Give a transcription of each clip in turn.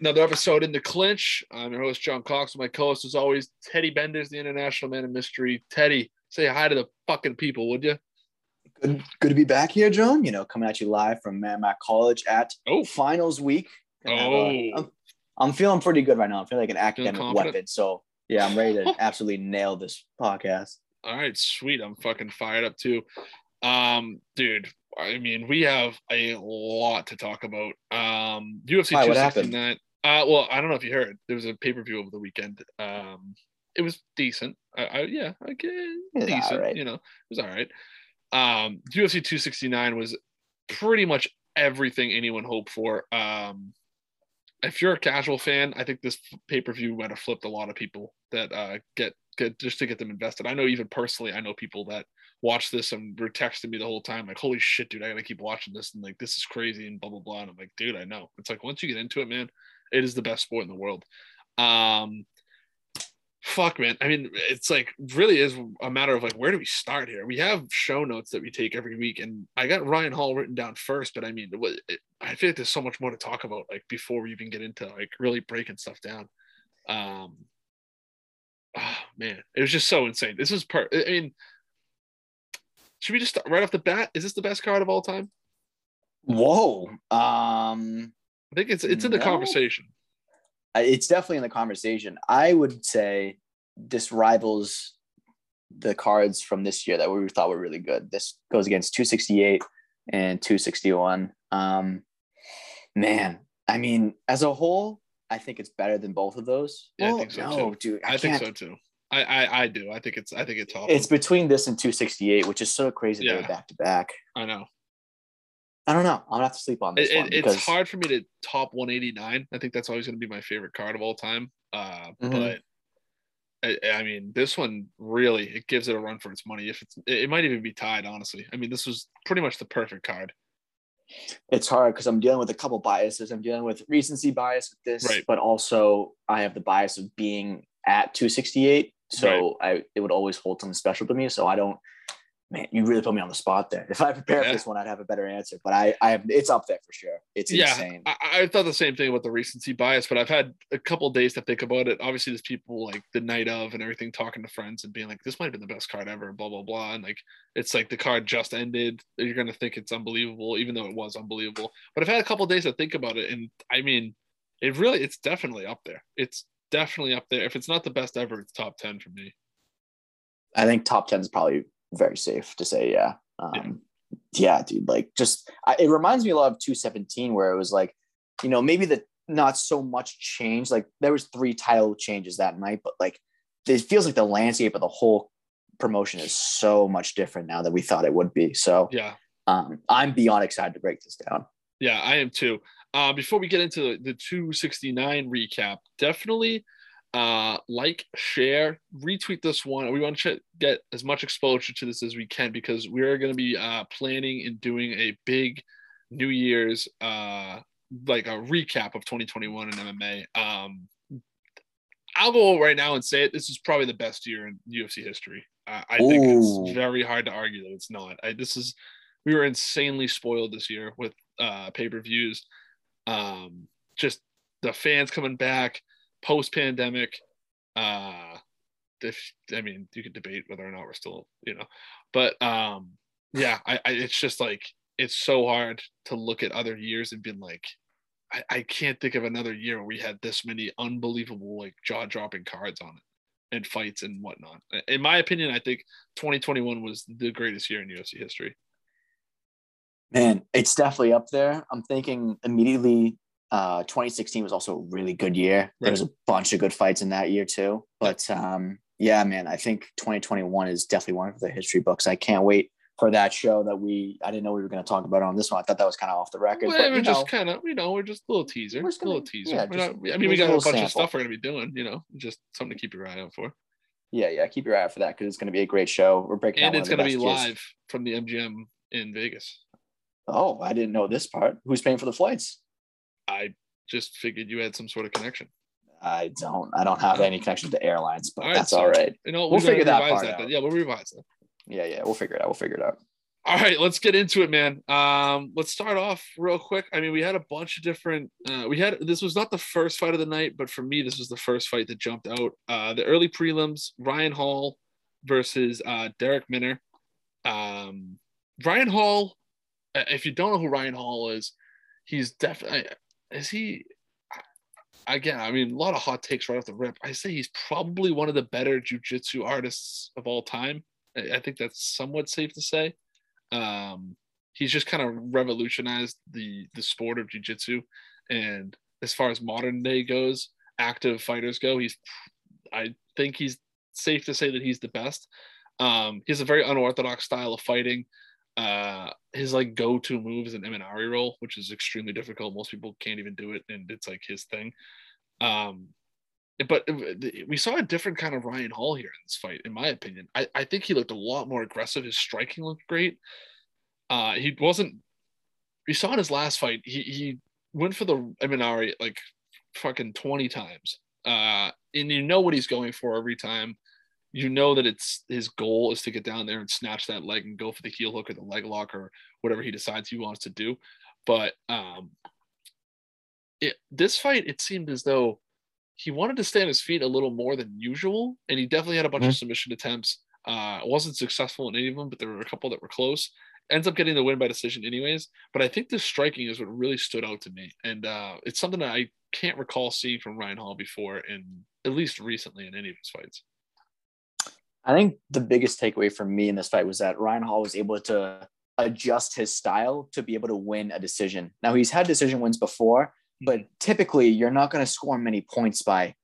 Another episode in the clinch. I'm your host, John Cox. My co-host, as always, Teddy Benders, the international man of mystery. Teddy, say hi to the fucking people, would you? Good, good to be back here, John. You know, coming at you live from Merrimack College at Oh. finals week. Gonna Oh. I'm, I'm feeling pretty good right now. I'm feeling like an academic weapon. So yeah, I'm ready to absolutely nail this podcast. All right, sweet. I'm fucking fired up too. Um, dude, I mean, we have a lot to talk about. Um, UFC happened? 269. Uh, well, I don't know if you heard. There was a pay per view over the weekend. Um, it was decent. I, I yeah, okay, decent. alright. You know, it was all right. Um, UFC 269 was pretty much everything anyone hoped for. Um, if you're a casual fan, I think this pay per view might have flipped a lot of people that uh, get get just to get them invested. I know even personally, I know people that watch this and were texting me the whole time, like, "Holy shit, dude, I gotta keep watching this," and like, "This is crazy," and blah blah blah. And I'm like, "Dude, I know." It's like once you get into it, man, it is the best sport in the world. Um, fuck, man. I mean, it's like really is a matter of like, where do we start here? We have show notes that we take every week, and I got Ryan Hall written down first, but I mean, it, I feel like there's so much more to talk about, like before we even get into like really breaking stuff down. Um, oh man, it was just so insane. This is part. I mean, should we just start right off the bat? Is this the best card of all time? Whoa. Um, I think it's it's in the No. conversation. it's definitely in the conversation. I would say this rivals the cards from this year that we thought were really good. This goes against 268 and 261. Um, man, I mean, as a whole, I think it's better than both of those. Yeah, I think so, no, too. dude. I, I, think so too. I, I I do. I think it's I think it's top. It's between this and 268, which is so crazy Yeah. they're back to back. I know. I don't know. I'm gonna have to sleep on this It, one it- because it's hard for me to top 189. I think that's always going to be my favorite card of all time. Uh, Mhm. But I, I mean, this one really it gives it a run for its money. If it's, it might even be tied. Honestly, I mean, this was pretty much the perfect card. it's hard because I'm dealing with a couple biases. I'm dealing with recency bias with this, Right. but also I have the bias of being at 268. So I it would always hold something special to me. So I don't man, you really put me on the spot there. If I prepared Yeah. for this one, I'd have a better answer. But I I have it's up there for sure. It's yeah, insane. I, I thought the same thing about the recency bias, but I've had a couple days to think about it. Obviously, there's people like the night of and everything talking to friends and being like, "This might have been the best card ever," blah blah blah, and like it's like the card just ended. You're gonna think it's unbelievable, even though it was unbelievable. But I've had a couple days to think about it, and I mean, it really, it's definitely up there. It's definitely up there. If it's not the best ever, it's top ten for me. I think top 10 is probably very safe to say, yeah. Um, yeah. dude, like just I, it reminds me a lot of 217 where it was like, you know, maybe the not so much change. Like there was three title changes that night, but like it feels like the landscape of the whole promotion is so much different now that we thought it would be. So Yeah, um, I'm beyond excited to break this down. Yeah, I am too. Uh, before we get into the 269 recap, definitely uh, like, share, retweet this one. We want to get as much exposure to this as we can because we are going to be uh, planning and doing a big New Year's uh, like a recap of 2021 in MMA. Um, I'll go right now and say it. This is probably the best year in UFC history. I, I think it's very hard to argue that it's not. I, this is we were insanely spoiled this year with uh, pay per views. Um, just the fans coming back post pandemic. Uh, if I mean, you could debate whether or not we're still, you know, but um, yeah, I, I it's just like it's so hard to look at other years and been like, I, I can't think of another year where we had this many unbelievable like jaw dropping cards on it and fights and whatnot. In my opinion, I think 2021 was the greatest year in UFC history. Man, it's definitely up there. I'm thinking immediately. Uh, 2016 was also a really good year. There was a bunch of good fights in that year too. But um, yeah, man, I think 2021 is definitely one of the history books. I can't wait for that show that we. I didn't know we were going to talk about on this one. I thought that was kind of off the record. Well, but, we're just kind of, you know, we're just a little teaser, We're just a little teaser. yeah, just- not- I mean, we a got a little bunch of stuff we're gonna be doing, you know, just something to keep your eye out for. yeah, yeah, keep your eye out for that because it's going to be a great show. We're breaking And it's gonna be best years. live from the MGM in Vegas. Oh, I didn't know this part. Who's paying for the flights? I just figured you had some sort of connection. I don't. I don't have any connection to airlines, but All right, that's so- all right. You know, We'll we're figure that part that. out. Yeah, we'll revise that. Yeah, yeah, we'll figure it out. We'll figure it out. All right, let's get into it, man. Um, let's start off real quick. I mean, we had a bunch of different. Uh, we had this was not the first fight of the night, but for me, this was the first fight that jumped out. Uh, the early prelims: Ryan Hall versus uh, Darrick Minner. Um, Ryan Hall. If you don't know who Ryan Hall is, he's definitely is he. Again, I mean, a lot of hot takes right off the rip. I say he's probably one of the better jujitsu artists of all time. I think that's somewhat safe to say. Um, he's just kind of revolutionized the the sport of jiu-jitsu and as far as modern day goes active fighters go he's i think he's safe to say that he's the best um, he has a very unorthodox style of fighting uh, his like go-to move is an Imanari roll which is extremely difficult most people can't even do it and it's like his thing um, but we saw a different kind of Ryan Hall here in this fight, in my opinion. I, I think he looked a lot more aggressive. His striking looked great. Uh, he wasn't. We saw in his last fight, he he went for the Imanari like fucking twenty times. Uh, and you know what he's going for every time. You know that it's his goal is to get down there and snatch that leg and go for the heel hook or the leg lock or whatever he decides he wants to do. But um, it, this fight, it seemed as though he wanted to stay on his feet a little more than usual, and he definitely had a bunch mm-hmm. of submission attempts. Uh, wasn't successful in any of them, but there were a couple that were close. Ends up getting the win by decision, anyways. But I think the striking is what really stood out to me, and uh, it's something that I can't recall seeing from Ryan Hall before, and at least recently in any of his fights. I think the biggest takeaway for me in this fight was that Ryan Hall was able to adjust his style to be able to win a decision. Now he's had decision wins before, but mm-hmm. typically you're not going to score many points by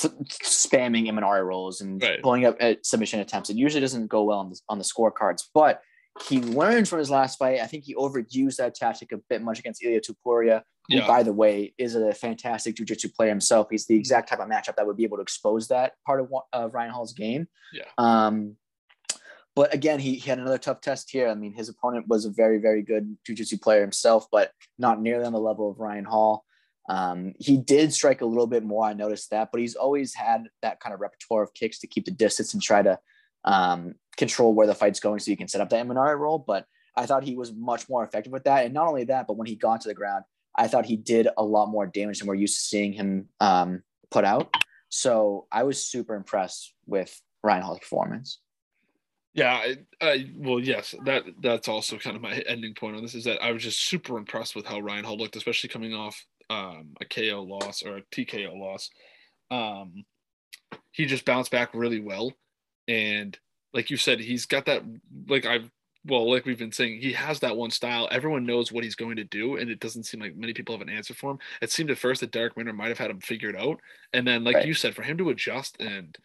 th- spamming Imanari rolls and right. blowing up at submission attempts. It usually doesn't go well on the, on the scorecards, but he learned from his last fight. I think he overused that tactic a bit much against Ilia Topuria, who, yeah. by the way, is a fantastic jiu-jitsu player himself. He's the exact type of matchup that would be able to expose that part of, of Ryan Hall's game. Yeah. Um, but again, he, he had another tough test here. I mean, his opponent was a very, very good jiu-jitsu player himself, but not nearly on the level of Ryan Hall. Um, he did strike a little bit more. I noticed that, but he's always had that kind of repertoire of kicks to keep the distance and try to um, control where the fight's going so you can set up that Imanari roll. But I thought he was much more effective with that. And not only that, but when he got to the ground, I thought he did a lot more damage than we're used to seeing him um, put out. So I was super impressed with Ryan Hall's performance. Yeah, I, I, well, yes, that that's also kind of my ending point on this is that I was just super impressed with how Ryan Hall looked, especially coming off um, a KO loss or a TKO loss. Um, he just bounced back really well, and like you said, he's got that like I've well, like we've been saying, he has that one style. Everyone knows what he's going to do, and it doesn't seem like many people have an answer for him. It seemed at first that Darrick Minner might have had him figured out, and then, like right. you said, for him to adjust and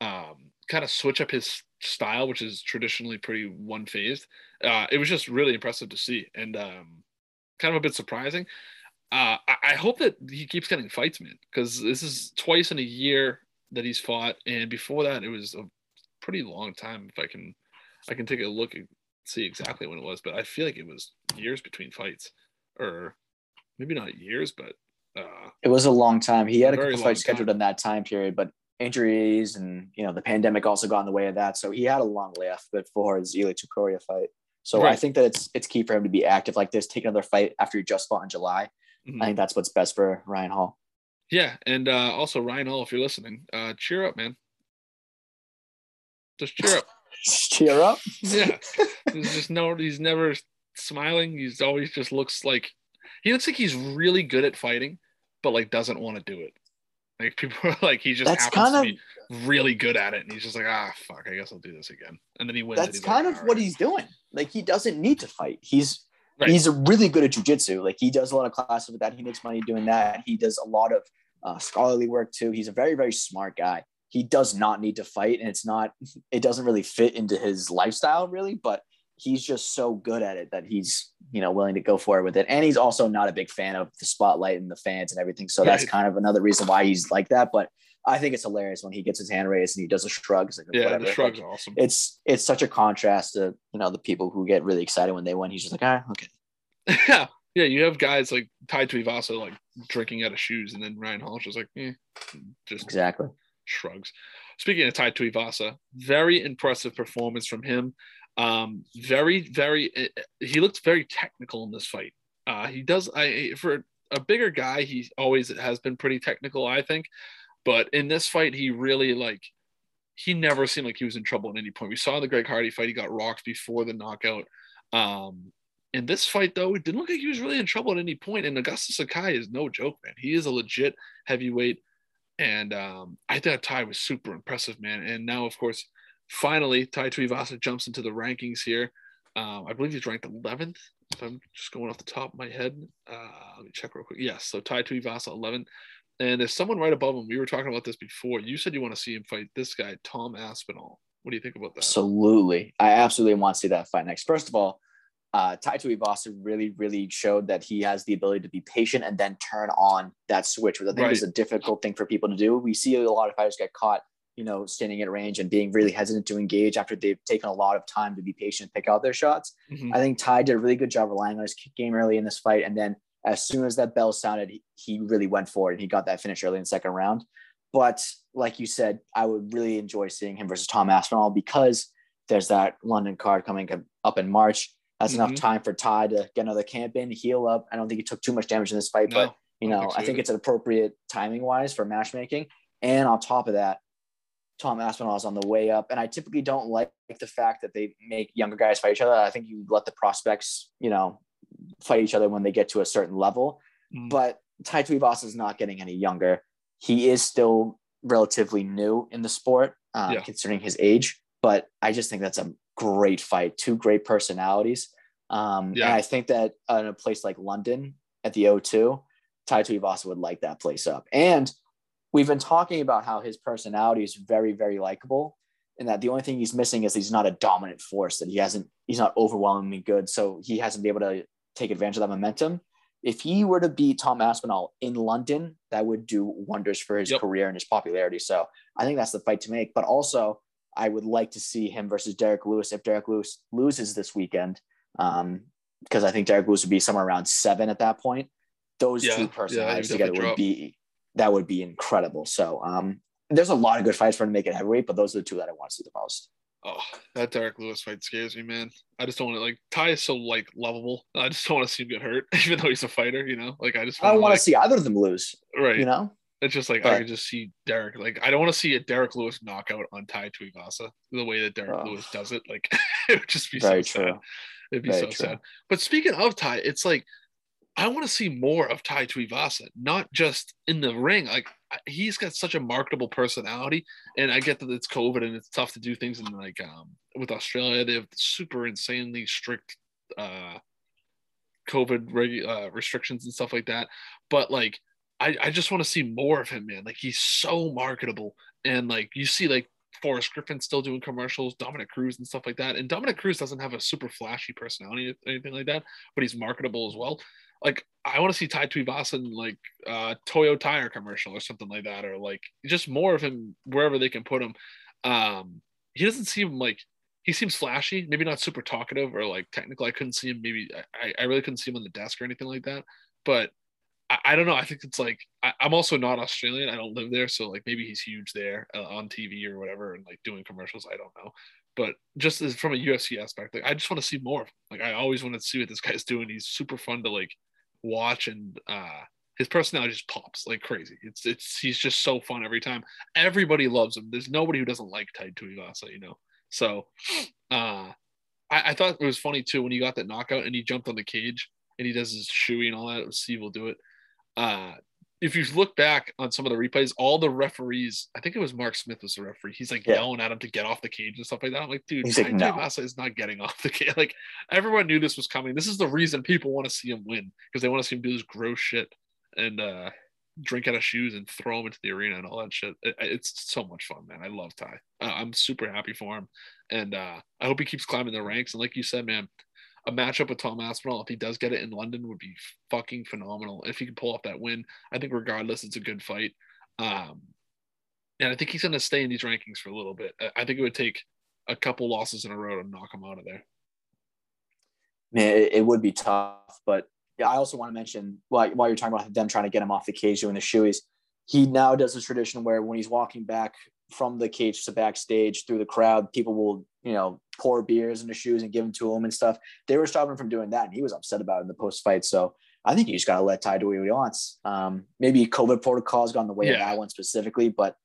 um, kind of switch up his style, which is traditionally pretty one phased. Uh, it was just really impressive to see and um, kind of a bit surprising. Uh, I, I, hope that he keeps getting fights, man, because this is twice in a year that he's fought, and before that, it was a pretty long time. If I can, I can take a look see exactly when it was, but I feel like it was years between fights, or maybe not years, but uh, it was a long time. He had a, a couple fights scheduled in that time period, but injuries and you know the pandemic also got in the way of that. So he had a long layoff before his Ilia Topuria fight. So right. I think that it's it's key for him to be active like this, take another fight after he just fought in July. Mm-hmm. I think that's what's best for Ryan Hall. Yeah, and uh, also Ryan Hall, if you're listening, uh, cheer up, man. Just cheer up. Cheer up. yeah, there's just no. He's never smiling. He's always just looks like he looks like he's really good at fighting, but like doesn't want to do it. Like people are like he just that's happens kind to be really good at it, and he's just like, ah, fuck, I guess I'll do this again. And then he wins. That's kind like, of what right. he's doing. Like he doesn't need to fight. He's right. he's really good at jujitsu. Like he does a lot of classes with that. He makes money doing that. He does a lot of uh, scholarly work too. He's a very very smart guy. He does not need to fight, and it's not. It doesn't really fit into his lifestyle really, but he's just so good at it that he's you know willing to go forward with it. And he's also not a big fan of the spotlight and the fans and everything so that's kind of another reason why he's like that but i think it's hilarious when he gets his hand raised and he does a shrug like, yeah whatever. the shrug's like, awesome. It's it's such a contrast to you know the people who get really excited when they win. He's just like ah okay. Yeah yeah you have guys like Tai Tuivasa like drinking out of shoes and then ryan hall's just like eh, just exactly shrugs speaking of Tai Tuivasa very impressive performance from him Um, very, very. He looked very technical in this fight. Uh, he does. I for a bigger guy, he always has been pretty technical, I think. But in this fight, he really like. He never seemed like he was in trouble at any point. We saw the Greg Hardy fight; he got rocked before the knockout. Um, in this fight, though, it didn't look like he was really in trouble at any point. And Augusto Sakai is no joke, man. He is a legit heavyweight. And um, I thought Ty was super impressive, man. And now, of course, finally, Tai Tuivasa jumps into the rankings here. Um, I believe he's ranked 11th. If I'm just going off the top of my head, uh, let me check real quick. Yes, so Tai Tuivasa 11, and there's someone right above him. We were talking about this before. You said you want to see him fight this guy, Tom Aspinall. What do you think about that? Absolutely. I absolutely want to see that fight next. First of all, uh, Tai Tuivasa really, really showed that he has the ability to be patient and then turn on that switch, which I think Right. is a difficult thing for people to do. We see a lot of fighters get caught, you know, standing at range and being really hesitant to engage after they've taken a lot of time to be patient, pick out their shots. Mhm. I think Ty did a really good job relying on his kick game early in this fight. And then as soon as that bell sounded, he, he really went for it and he got that finish early in the second round. But like you said, I would really enjoy seeing him versus Tom Aspinall because there's that London card coming up in March. That's Mhm. enough time for Ty to get another camp in, heal up. I don't think he took too much damage in this fight, but you know, I think it's an appropriate timing wise for matchmaking. And on top of that, Tom Aspinall is on the way up. And I typically don't like the fact that they make younger guys fight each other. I think you let the prospects, you know, fight each other when they get to a certain level. Mhm. But Tai Tuivasa is not getting any younger. He is still relatively new in the sport, uh, Yeah. considering his age. But I just think that's a great fight. Two great personalities. Um, Yeah. And I think that in a place like London at the O2, Tai Tuivasa would like that place up. And we've been talking about how his personality is very, very likable, and that the only thing he's missing is he's not a dominant force. That he hasn't, he's not overwhelmingly good, so he hasn't been able to take advantage of that momentum. If he were to beat Tom Aspinall in London, that would do wonders for his Yep. career and his popularity. So I think that's the fight to make. But also, I would like to see him versus Derrick Lewis if Derrick Lewis loses this weekend, um, because I think Derrick Lewis would be somewhere around seven at that point. Those Yeah, yeah, two personalities would together would be that would be incredible. So um, there's a lot of good fights for him to make it heavyweight, but those are the two that I want to see the most. Oh, that Derrick Lewis fight scares me, man. I just don't want to like Ty is so like lovable. I just don't want to see him get hurt, even though he's a fighter. You know, like I just I don't want like, to see either of them lose. right. You know, It's just like I But- could just see Derek. Like I don't want to see a Derrick Lewis knockout on Tai Tuivasa the way that Derek Oh. Lewis does it. Like it would just be so sad. It'd be Very so true. sad. But speaking of Ty, it's like I want to see more of Tai Tuivasa, not just in the ring. Like he's got such a marketable personality, and I get that it's COVID and it's tough to do things in like um with Australia. They have super insanely strict uh COVID reg- uh, restrictions and stuff like that. But like I, I just want to see more of him, man. Like he's so marketable, and like you see like Forrest Griffin still doing commercials, Dominick Cruz and stuff like that. And Dominick Cruz doesn't have a super flashy personality or anything like that, but he's marketable as well. Like I want to see Tai Tuivasa in like uh Toyo Tire commercial or something like that, or like just more of him wherever they can put him. Um, he doesn't seem like he seems flashy, maybe not super talkative or like technical. I couldn't see him. Maybe I, I really couldn't see him on the desk or anything like that. But I, don't know. I think it's like I, I'm also not Australian. I don't live there, so like maybe he's huge there uh, on TV or whatever, and like doing commercials. I don't know. But just as from a UFC aspect, like I just want to see more. Like I always want to see what this guy's doing. He's super fun to like watch, and uh, his personality just pops like crazy. It's it's he's just so fun every time. Everybody loves him. There's nobody who doesn't like Tai Tuivasa, you know. So uh I, I thought it was funny too when he got that knockout and he jumped on the cage and he does his shoey and all that. Steve will do it. Uh if you look back on some of the replays, all the referees, I think it was Mark Smith was the referee. He's like Yeah. yelling at him to get off the cage and stuff like that. I'm like, dude, He's like, no. Tuivasa is not getting off the cage. Like everyone knew this was coming. This is the reason people want to see him win because they want to see him do this gross shit and uh drink out of shoes and throw him into the arena and all that shit. It- it's so much fun, man. I love Ty. Uh, I'm super happy for him, and uh, I hope he keeps climbing the ranks. And like you said, man, a matchup with Tom Aspinall, if he does get it in London, would be fucking phenomenal. If he can pull off that win, I think regardless, it's a good fight. Um, and I think he's going to stay in these rankings for a little bit. I- think it would take a couple losses in a row to knock him out of there. Man, it, would be tough, but yeah, I also want to mention while, while you're talking about them trying to get him off the cage doing the shoeies, he now does this tradition where when he's walking back from the cage to backstage through the crowd. People will, you know, pour beers into shoes and give them to him and stuff. They were stopping him from doing that, and he was upset about it in the post fight. So I think you just got to let Tai do what he wants. Um, maybe COVID protocol has gone the way yeah. of that one specifically, but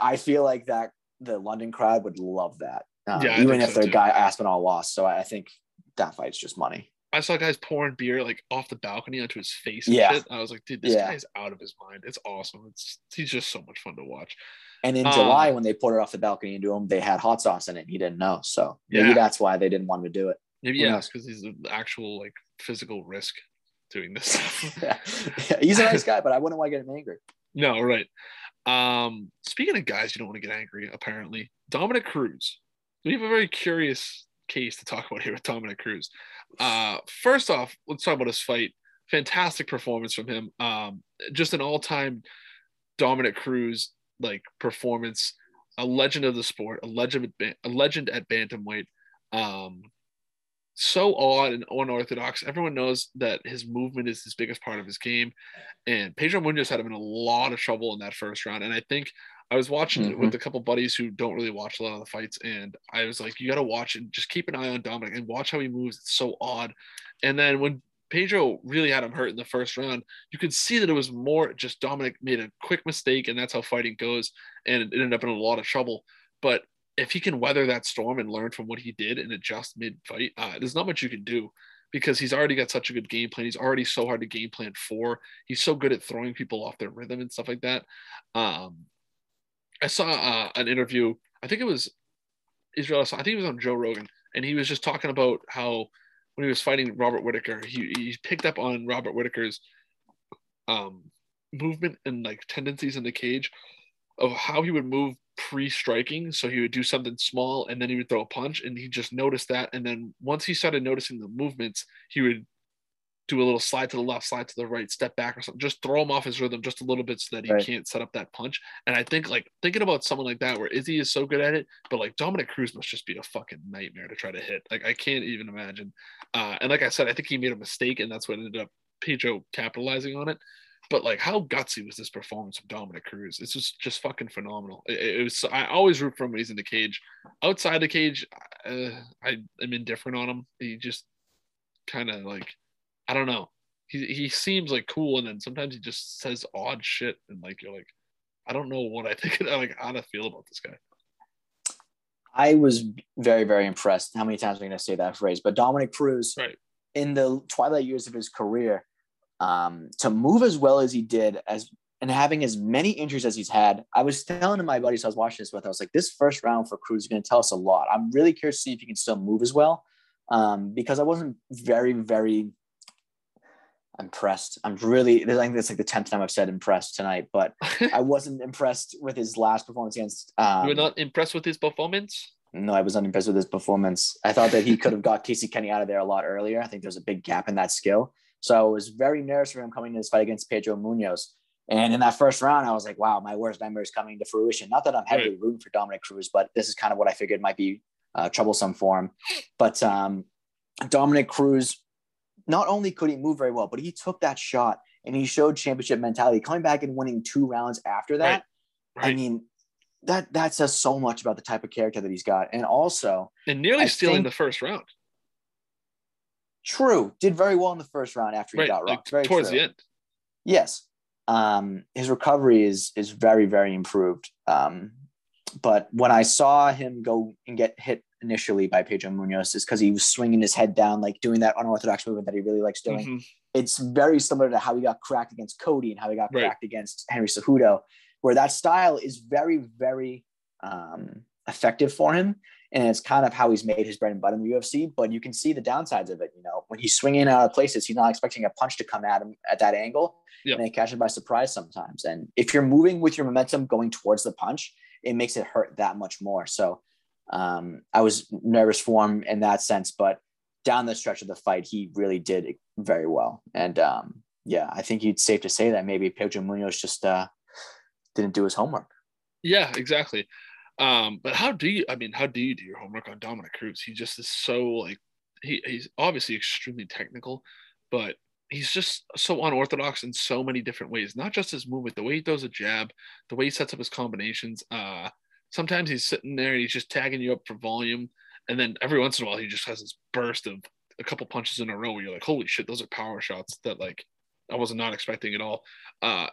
I feel like that the London crowd would love that. Um, yeah, even if so the guy Aspinall lost. So I think that fight's just money. I saw guys pouring beer like off the balcony onto his face. yeah. Shit. I was like, dude, this yeah. guy's out of his mind. It's awesome. It's he's just so much fun to watch. And in um, July, when they poured it off the balcony into him, they had hot sauce in it. He didn't know. So maybe that's why they didn't want to do it. Maybe yeah, because he's an actual like physical risk doing this. yeah. yeah. He's a nice guy, but I wouldn't want to get him angry. No, right. Um, speaking of guys you don't want to get angry, apparently, Dominick Cruz. We have a very curious case to talk about here with Dominick Cruz. Uh, first off, let's talk about his fight. Fantastic performance from him. Um, just an all-time Dominick Cruz like performance. A legend of the sport, a legend, a legend at bantamweight. Um, so odd and unorthodox. Everyone knows that his movement is his biggest part of his game, and Pedro Munhoz had him in a lot of trouble in that first round. And I think I was watching mm-hmm. it with mm-hmm. a couple buddies who don't really watch a lot of the fights, and I was like, you got to watch and just keep an eye on Dominic and watch how he moves. It's so odd. And then when Pedro really had him hurt in the first round, you could see that it was more just Dominic made a quick mistake, and that's how fighting goes, and it ended up in a lot of trouble. But if he can weather that storm and learn from what he did and adjust mid fight, uh, there's not much you can do because he's already got such a good game plan. He's already so hard to game plan for. He's so good at throwing people off their rhythm and stuff like that. Um, I saw uh, an interview. I think it was Israel. I think it was on Joe Rogan, and he was just talking about how when he was fighting Robert Whitaker, he, he picked up on Robert Whitaker's um, movement and like tendencies in the cage of how he would move pre-striking. So he would do something small and then he would throw a punch, and he just noticed that. And then once he started noticing the movements, he would do a little slide to the left, slide to the right, step back or something. Just throw him off his rhythm just a little bit so that he right. can't set up that punch. And I think like thinking about someone like that where Izzy is so good at it, but like Dominick Cruz must just be a fucking nightmare to try to hit. Like I can't even imagine. Uh, and like I said, I think he made a mistake and that's what ended up Pedro capitalizing on it. But like, how gutsy was this performance from Dominick Cruz? It's just just fucking phenomenal. It, it was. I always root for him when he's in the cage. Outside the cage, uh, I am indifferent on him. He just kind of like I don't know. He he seems like cool, and then sometimes he just says odd shit, and like you're like, I don't know what I think, I like how to feel about this guy. I was very very impressed. How many times am I going to say that phrase? But Dominick Cruz, right. in the twilight years of his career, um, to move as well as he did, as and having as many injuries as he's had, I was telling to my buddies I was watching this with, I was like, this first round for Cruz is going to tell us a lot. I'm really curious to see if he can still move as well, um, because I wasn't very very impressed. I'm really, I think that's like the 10th time I've said impressed tonight, but I wasn't impressed with his last performance against. Um, you were not impressed with his performance? No, I was not impressed with his performance. I thought that he could have got Casey Kenney out of there a lot earlier. I think there's a big gap in that skill. So I was very nervous for him coming to this fight against Pedro Munhoz. And in that first round, I was like, wow, my worst nightmare is coming to fruition. Not that I'm heavily right. rooting for Dominick Cruz, but this is kind of what I figured might be uh, troublesome for him. But um, Dominick Cruz not only could he move very well, but he took that shot and he showed championship mentality. Coming back and winning two rounds after that, right. Right. I mean, that that says so much about the type of character that he's got, and also and nearly I stealing think, the first round. True, did very well in the first round after right. he got rocked. Very towards true. the end. Yes, um, his recovery is is very very improved. Um, but when I saw him go and get hit initially by Pedro Munhoz is because he was swinging his head down, like doing that unorthodox movement that he really likes doing. Mm-hmm. It's very similar to how he got cracked against Cody and how he got right. cracked against Henry Cejudo, where that style is very, very um, effective for him. And it's kind of how he's made his bread and butter in the UFC. But you can see the downsides of it. You know, when he's swinging out of places, he's not expecting a punch to come at him at that angle, yep. and they catch him by surprise sometimes. And if you're moving with your momentum going towards the punch, it makes it hurt that much more. So um, I was nervous for him in that sense, but down the stretch of the fight, he really did very well. And um, yeah, I think it's safe to say that maybe Pedro Munhoz just uh, didn't do his homework. Yeah, exactly. Um, but how do you? I mean, how do you do your homework on Dominick Cruz? He just is so like he, he's obviously extremely technical, but he's just so unorthodox in so many different ways. Not just his movement, the way he throws a jab, the way he sets up his combinations. Uh, sometimes he's sitting there and he's just tagging you up for volume. And then every once in a while, he just has this burst of a couple punches in a row where you're like, holy shit, those are power shots that like I was not expecting at all. Uh,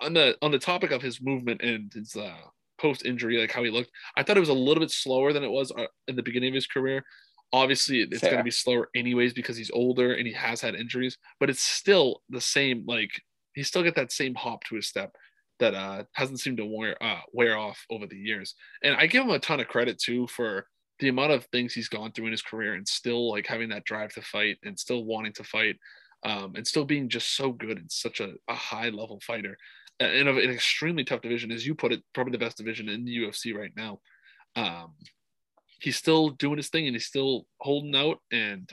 on the on the topic of his movement and his uh, post injury, like how he looked, I thought it was a little bit slower than it was uh, in the beginning of his career. Obviously, it's going to be slower anyways because he's older and he has had injuries, but it's still the same. Like he still get that same hop to his step that uh, hasn't seemed to wear uh, wear off over the years. And I give him a ton of credit too for the amount of things he's gone through in his career and still like having that drive to fight and still wanting to fight um, and still being just so good and such a, a high level fighter in an extremely tough division, as you put it, probably the best division in the UFC right now. Um, he's still doing his thing and he's still holding out and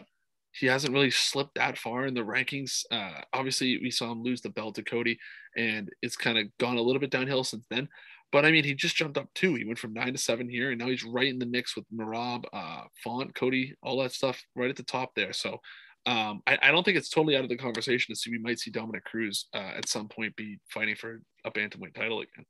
he hasn't really slipped that far in the rankings. Uh, obviously, we saw him lose the belt to Cody, and it's kind of gone a little bit downhill since then. But I mean, he just jumped up too. He went from nine to seven here, and now he's right in the mix with Merab, uh, Font, Cody, all that stuff right at the top there. So um, I, I, don't think it's totally out of the conversation to see we might see Dominick Cruz uh, at some point be fighting for a bantamweight title again.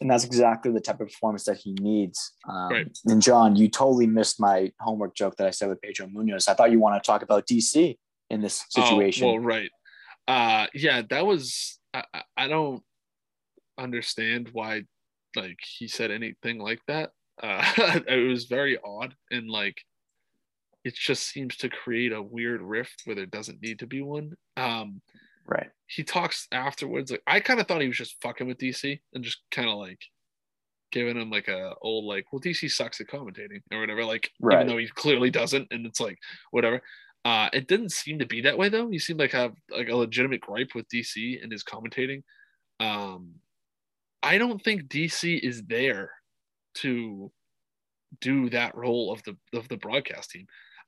And that's exactly the type of performance that he needs. Um, right. And John, you totally missed my homework joke that I said with Pedro Munhoz. I thought you want to talk about DC in this oh, situation. Oh, well, right. Uh, yeah, that was. I, I don't understand why, like he said anything like that. Uh, it was very odd and like it just seems to create a weird rift where there doesn't need to be one. Um, right. He talks afterwards. Like I kind of thought he was just fucking with DC and just kind of like giving him like a old like, well, DC sucks at commentating or whatever. Like right. even though he clearly doesn't, and it's like whatever. Uh, it didn't seem to be that way though. He seemed like have like a legitimate gripe with DC and his commentating. Um, I don't think DC is there to do that role of the of the broadcast team.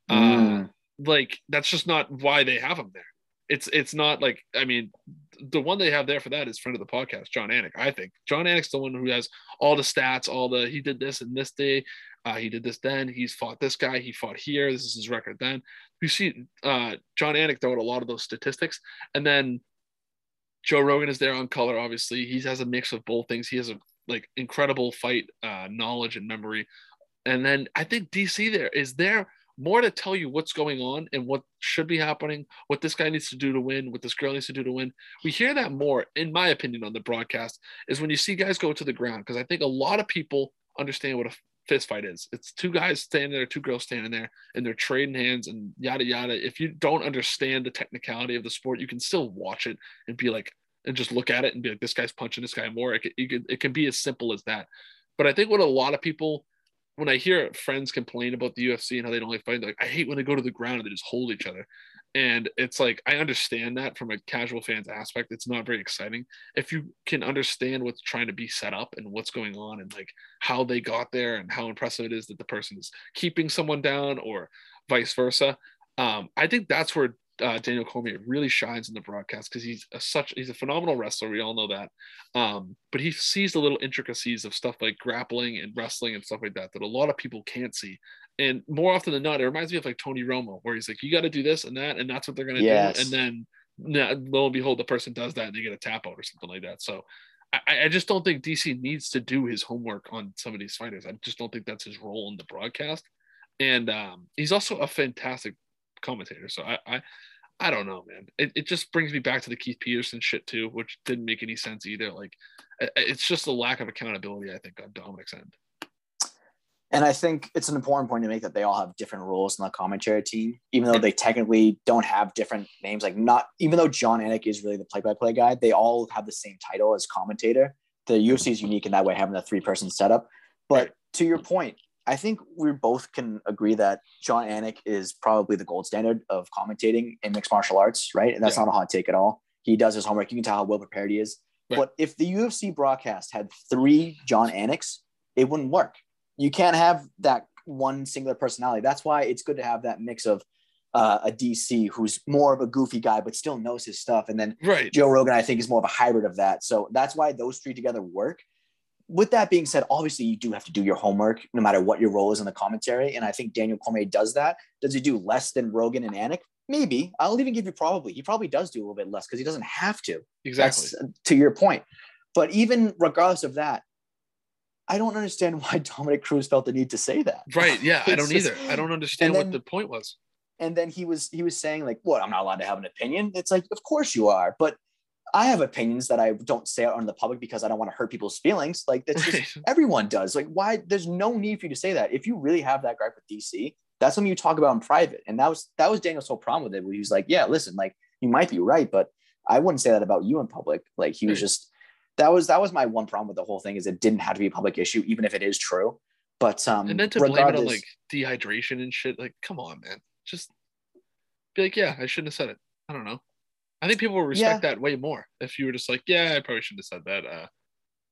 Mm. Uh, like that's just not why they have him there. It's it's not like I mean, the one they have there for that is friend of the podcast, Jon Anik. I think Jon Anik's the one who has all the stats, all the he did this and this day, uh, he did this then, he's fought this guy, he fought here, this is his record then. You see, uh, Jon Anik throw out a lot of those statistics, and then Joe Rogan is there on color. Obviously, he has a mix of both things. He has a like incredible fight uh, knowledge and memory, and then I think DC there is there more to tell you what's going on and what should be happening, what this guy needs to do to win, what this girl needs to do to win. We hear that more, in my opinion, on the broadcast, is when you see guys go to the ground. Because I think a lot of people understand what a fist fight is. It's two guys standing there, two girls standing there, and they're trading hands and yada yada. If you don't understand the technicality of the sport, you can still watch it and be like, and just look at it and be like, this guy's punching this guy more. It can, it it can be as simple as that. But I think what a lot of people when I hear friends complain about the UFC and how they don't like fight, like I hate when they go to the ground and they just hold each other. And it's like I understand that from a casual fan's aspect, it's not very exciting. If you can understand what's trying to be set up and what's going on and like how they got there and how impressive it is that the person is keeping someone down or vice versa, um, I think that's where uh, Daniel Cormier really shines in the broadcast because he's a, such he's a phenomenal wrestler. We all know that, um, but he sees the little intricacies of stuff like grappling and wrestling and stuff like that that a lot of people can't see. And more often than not, it reminds me of like Tony Romo, where he's like, "You got to do this and that, and that's what they're gonna yes. do." And then, lo and behold, the person does that and they get a tap out or something like that. So. I, I just don't think DC needs to do his homework on some of these fighters. I just don't think that's his role in the broadcast. And um, he's also a fantastic commentator. So I, I, I don't know, man. It, it just brings me back to the Keith Peterson shit too, which didn't make any sense either. Like, it's just a lack of accountability, I think, on Dominic's end. And I think it's an important point to make that they all have different roles in the commentary team, even though they technically don't have different names. Like, not even though Jon Anik is really the play-by-play guy, they all have the same title as commentator. The UFC is unique in that way, having a three-person setup. But to your point, I think we both can agree that Jon Anik is probably the gold standard of commentating in mixed martial arts, right? And that's yeah. not a hot take at all. He does his homework. You can tell how well prepared he is. Right. But if the UFC broadcast had three Jon Aniks, it wouldn't work. You can't have that one singular personality. That's why it's good to have that mix of uh, a DC who's more of a goofy guy but still knows his stuff, and then right. Joe Rogan I think is more of a hybrid of that. So that's why those three together work with that being said, obviously you do have to do your homework no matter what your role is in the commentary. And I think Daniel Cormier does that. Does he do less than Rogan and Anik? Maybe. I'll even give you probably. He probably does do a little bit less because he doesn't have to. Exactly. That's, to your point. But even regardless of that, I don't understand why Dominick Cruz felt the need to say that. Right. Yeah. I don't either. I don't understand then- what the point was. and then he was he was saying like what i'm not allowed to have an opinion it's like of course you are but i have opinions that i don't say out on the public because i don't want to hurt people's feelings like that's just Right. everyone does like why there's no need for you to say that if you really have that gripe with dc that's something you talk about in private and that was that was daniel's whole problem with it where he was like yeah listen like you might be right but i wouldn't say that about you in public like he was just that was that was my one problem with the whole thing is it didn't have to be a public issue even if it is true but um And then to blame it on like dehydration and shit, like, come on, man. Just be like, yeah, I shouldn't have said it. I don't know. I think people will respect that way more if you were just like, yeah, I probably shouldn't have said that. Uh,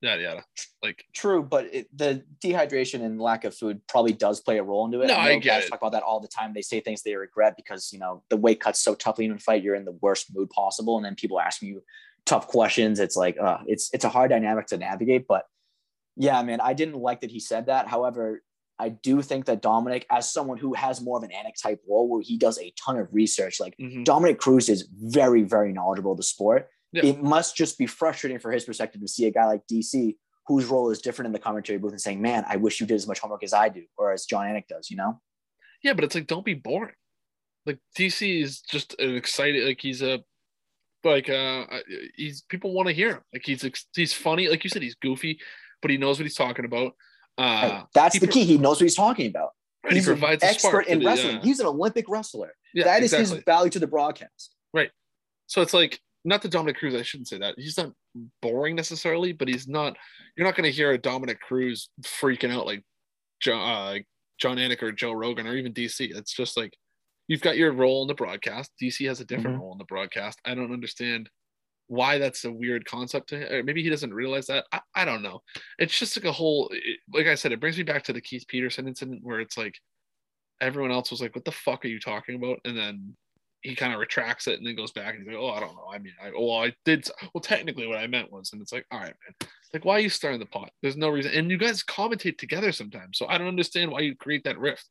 yada yada. Like, True, but it, the dehydration and lack of food probably does play a role into it. No, I know get guys it. talk about that all the time. They say things they regret because you know the weight cuts so toughly in a fight. You're in the worst mood possible, and then people ask you tough questions. It's like, uh, it's it's a hard dynamic to navigate. But yeah, man, I didn't like that he said that. However, I do think that Dominic, as someone who has more of an Anik type role where he does a ton of research, like mhm. Dominick Cruz is very, very knowledgeable of the sport. Yeah. It must just be frustrating for his perspective to see a guy like DC whose role is different in the commentary booth and saying, "Man, I wish you did as much homework as I do, or as Jon Anik does." You know? yeah, but it's like, don't be boring. Like, DC is just an excited, like, he's a, like, uh, he's, people want to hear him. Like, he's, he's funny. Like you said, he's goofy, but he knows what he's talking about. Uh, That's he the key. He knows what he's talking about. right, he He's an expert in the, wrestling. uh, He's an Olympic wrestler. yeah, that is exactly. his value to the broadcast. Right. So it's like not the Dominick Cruz. I shouldn't say that. He's not boring necessarily, but he's not. You're not going to hear a Dominick Cruz freaking out like John, uh, Jon Anik or Joe Rogan or even DC. It's just like you've got your role in the broadcast. DC has a different Mhm. role in the broadcast. I don't understand why that's a weird concept to him. Or maybe he doesn't realize that. I, I don't know. It's just like a whole. It, like I said, it brings me back to the Keith Peterson incident where it's like everyone else was like, "What the fuck are you talking about?" And then he kind of retracts it and then goes back and he's like, "Oh, I don't know. I mean, I well, I did. Well, technically, what I meant was." And it's like, "All right, man. Like, why are you stirring the pot? There's no reason." And you guys commentate together sometimes, so I don't understand why you create that rift.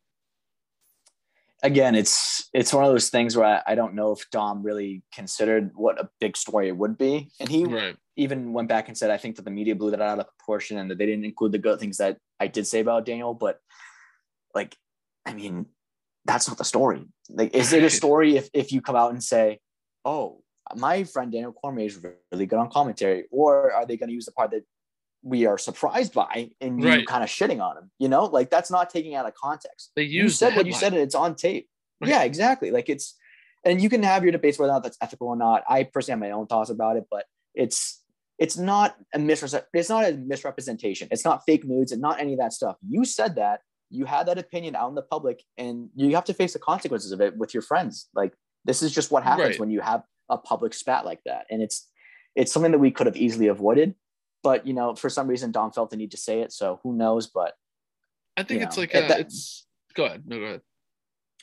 Again, it's it's one of those things where I, I don't know if Dom really considered what a big story it would be, and he Right. even went back and said, I think that the media blew that out of proportion and that they didn't include the good things that I did say about Daniel. But like, I mean, that's not the story. Like, is it a story if, if you come out and say, oh, my friend Daniel Cormier is really good on commentary? Or are they going to use the part that we are surprised by and you Right. kind of shitting on him? You know, like that's not taking out of context. They You said the what you said and it's on tape. Right. Yeah, exactly. Like it's, and you can have your debates whether or not that's ethical or not. I personally have my own thoughts about it, but it's it's not a misrep- it's not a misrepresentation. It's not fake news and not any of that stuff. You said that you had that opinion out in the public, and you have to face the consequences of it with your friends. Like this is just what happens Right. when you have a public spat like that, and it's it's something that we could have easily avoided. But you know, for some reason, Dom felt the need to say it. So who knows? But I think it's know, like uh that- it's. Go ahead. No, go ahead.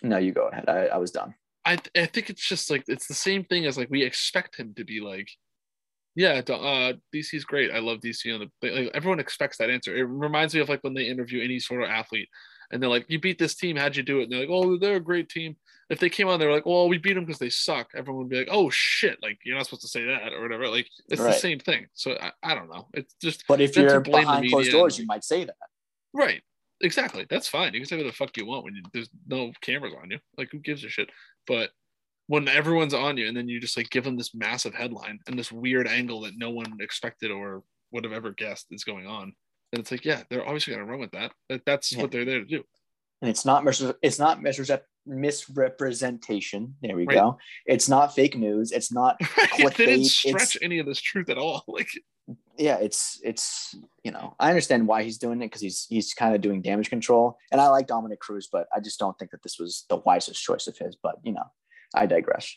no, you go ahead. I, I was done. I I think it's just like it's the same thing as like we expect him to be like, yeah, uh, DC's great. I love DC on the like, everyone expects that answer. It reminds me of like when they interview any sort of athlete, and they're like, "You beat this team. How'd you do it?" And they're like, "Oh, they're a great team." If they came on, they were like, "Well, we beat them because they suck." Everyone would be like, "Oh shit!" Like you're not supposed to say that or whatever. Like it's the same thing. So I, I don't know. It's just But if you're behind closed doors, and- you might say that. Right. Exactly. That's fine. You can say whatever the fuck you want when you, there's no cameras on you. Like, who gives a shit? But when everyone's on you and then you just like give them this massive headline and this weird angle that no one expected or would have ever guessed is going on, then it's like, yeah, they're obviously going to run with that. that that's Yeah. what they're there to do. And it's not mis- it's not misrep- misrepresentation. There we Right. go. It's not fake news. It's not they didn't stretch it's- any of this truth at all. Like, yeah. It's it's you know I understand why he's doing it because he's he's kind of doing damage control, and I like Dominick Cruz, but I just don't think that this was the wisest choice of his. But you know, I digress.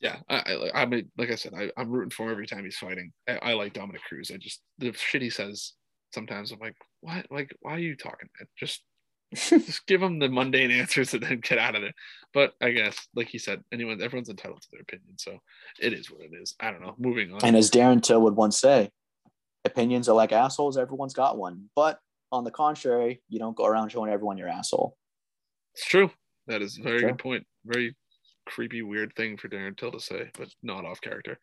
yeah, I, I, mean, like I said, I, I'm rooting for him every time he's fighting. I, I like Dominick Cruz. I just the shit he says sometimes. I'm like, what? Like, why are you talking? Just just give them the mundane answers and then get out of there. But I guess, like he said, anyone, everyone's entitled to their opinion, so it is what it is. I don't know. Moving on. And as Darren Till would once say, opinions are like assholes. Everyone's got one. But on the contrary, you don't go around showing everyone your asshole. It's true. That is a very True. good point. Very creepy, weird thing for Darren Till to say, but not off character.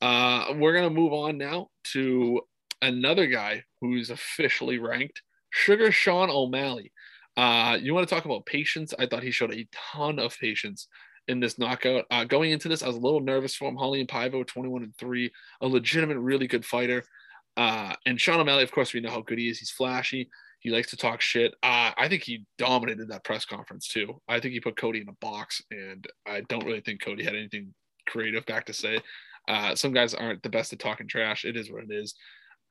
Uh, we're gonna move on now to another guy who's officially ranked, Sugar Sean O'Malley. Uh, you want to talk about patience? I thought he showed a ton of patience in this knockout. Uh, going into this, I was a little nervous for him. Raulian Paiva, 21 and 3, a legitimate, really good fighter. Uh, and Sean O'Malley, of course, we know how good he is. He's flashy. He likes to talk shit. Uh, I think he dominated that press conference too. I think he put Cody in a box, and I don't really think Cody had anything creative back to say. Uh, some guys aren't the best at talking trash. It is what it is.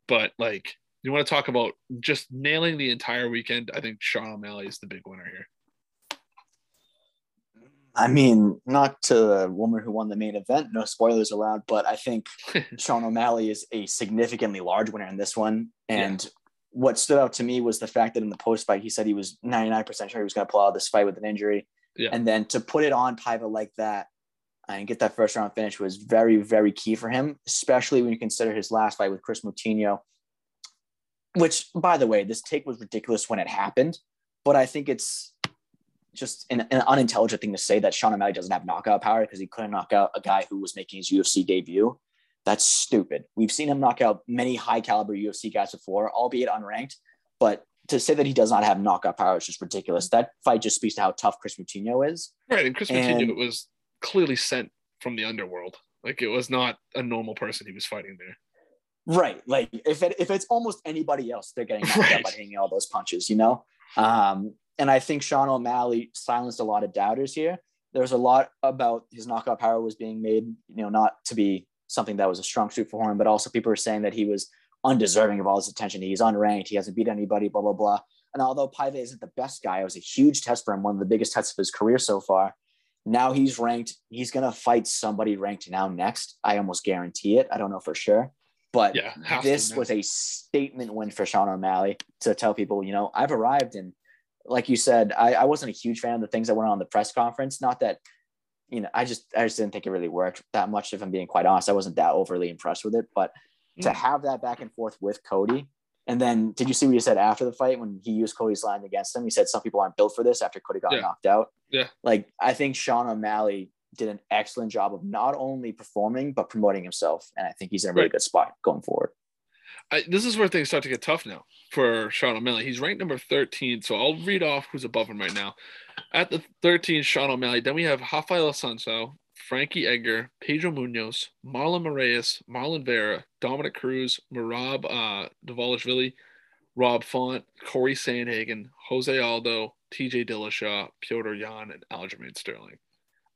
But like, you want to talk about just nailing the entire weekend? I think Sean O'Malley is the big winner here. I mean, not to the woman who won the main event, no spoilers allowed, but I think Sean O'Malley is a significantly large winner in this one. And yeah. what stood out to me was the fact that in the post fight, he said he was 99% sure he was going to pull out this fight with an injury. Yeah. And then to put it on Paiva like that and get that first round finish was very, very key for him, especially when you consider his last fight with Kris Moutinho, which, by the way, this take was ridiculous when it happened. But I think it's just an, an, unintelligent thing to say that Sean O'Malley doesn't have knockout power because he couldn't knock out a guy who was making his UFC debut. That's stupid. We've seen him knock out many high caliber UFC guys before, albeit unranked. But to say that he does not have knockout power is just ridiculous. That fight just speaks to how tough Kris Moutinho is. Right, and Kris and, Moutinho was clearly sent from the underworld. Like it was not a normal person he was fighting there. Right. Like if it, if it's almost anybody else, they're getting knocked right. out by hitting all those punches, you know? Um, and I think Sean O'Malley silenced a lot of doubters here. There's a lot about his knockout power was being made, you know, not to be something that was a strong suit for him, but also people were saying that he was undeserving of all this attention. He's unranked. He hasn't beat anybody, blah, blah, blah. And although Paiva isn't the best guy, it was a huge test for him, one of the biggest tests of his career so far. Now he's ranked. He's going to fight somebody ranked now next. I almost guarantee it. I don't know for sure. But yeah, this was a statement win for Sean O'Malley to tell people, you know, I've arrived and like you said, I, I wasn't a huge fan of the things that went on the press conference. Not that, you know, I just I just didn't think it really worked that much. If I'm being quite honest, I wasn't that overly impressed with it. But mm. to have that back and forth with Cody, and then did you see what he said after the fight when he used Cody's line against him? He said some people aren't built for this after Cody got yeah. knocked out. Yeah, like I think Sean O'Malley did an excellent job of not only performing but promoting himself, and I think he's in a really right. good spot going forward. I, this is where things start to get tough now for Sean O'Malley. He's ranked number 13. So I'll read off who's above him right now. At the 13, Sean O'Malley. Then we have Rafael Assunção, Frankie Edgar, Pedro Munhoz, Marlon Moraes, Marlon Vera, Dominick Cruz, Merab uh, Dvalishvili, Rob Font, Cory Sandhagen, Jose Aldo, TJ Dillashaw, Petr Yan, and Aljamain Sterling.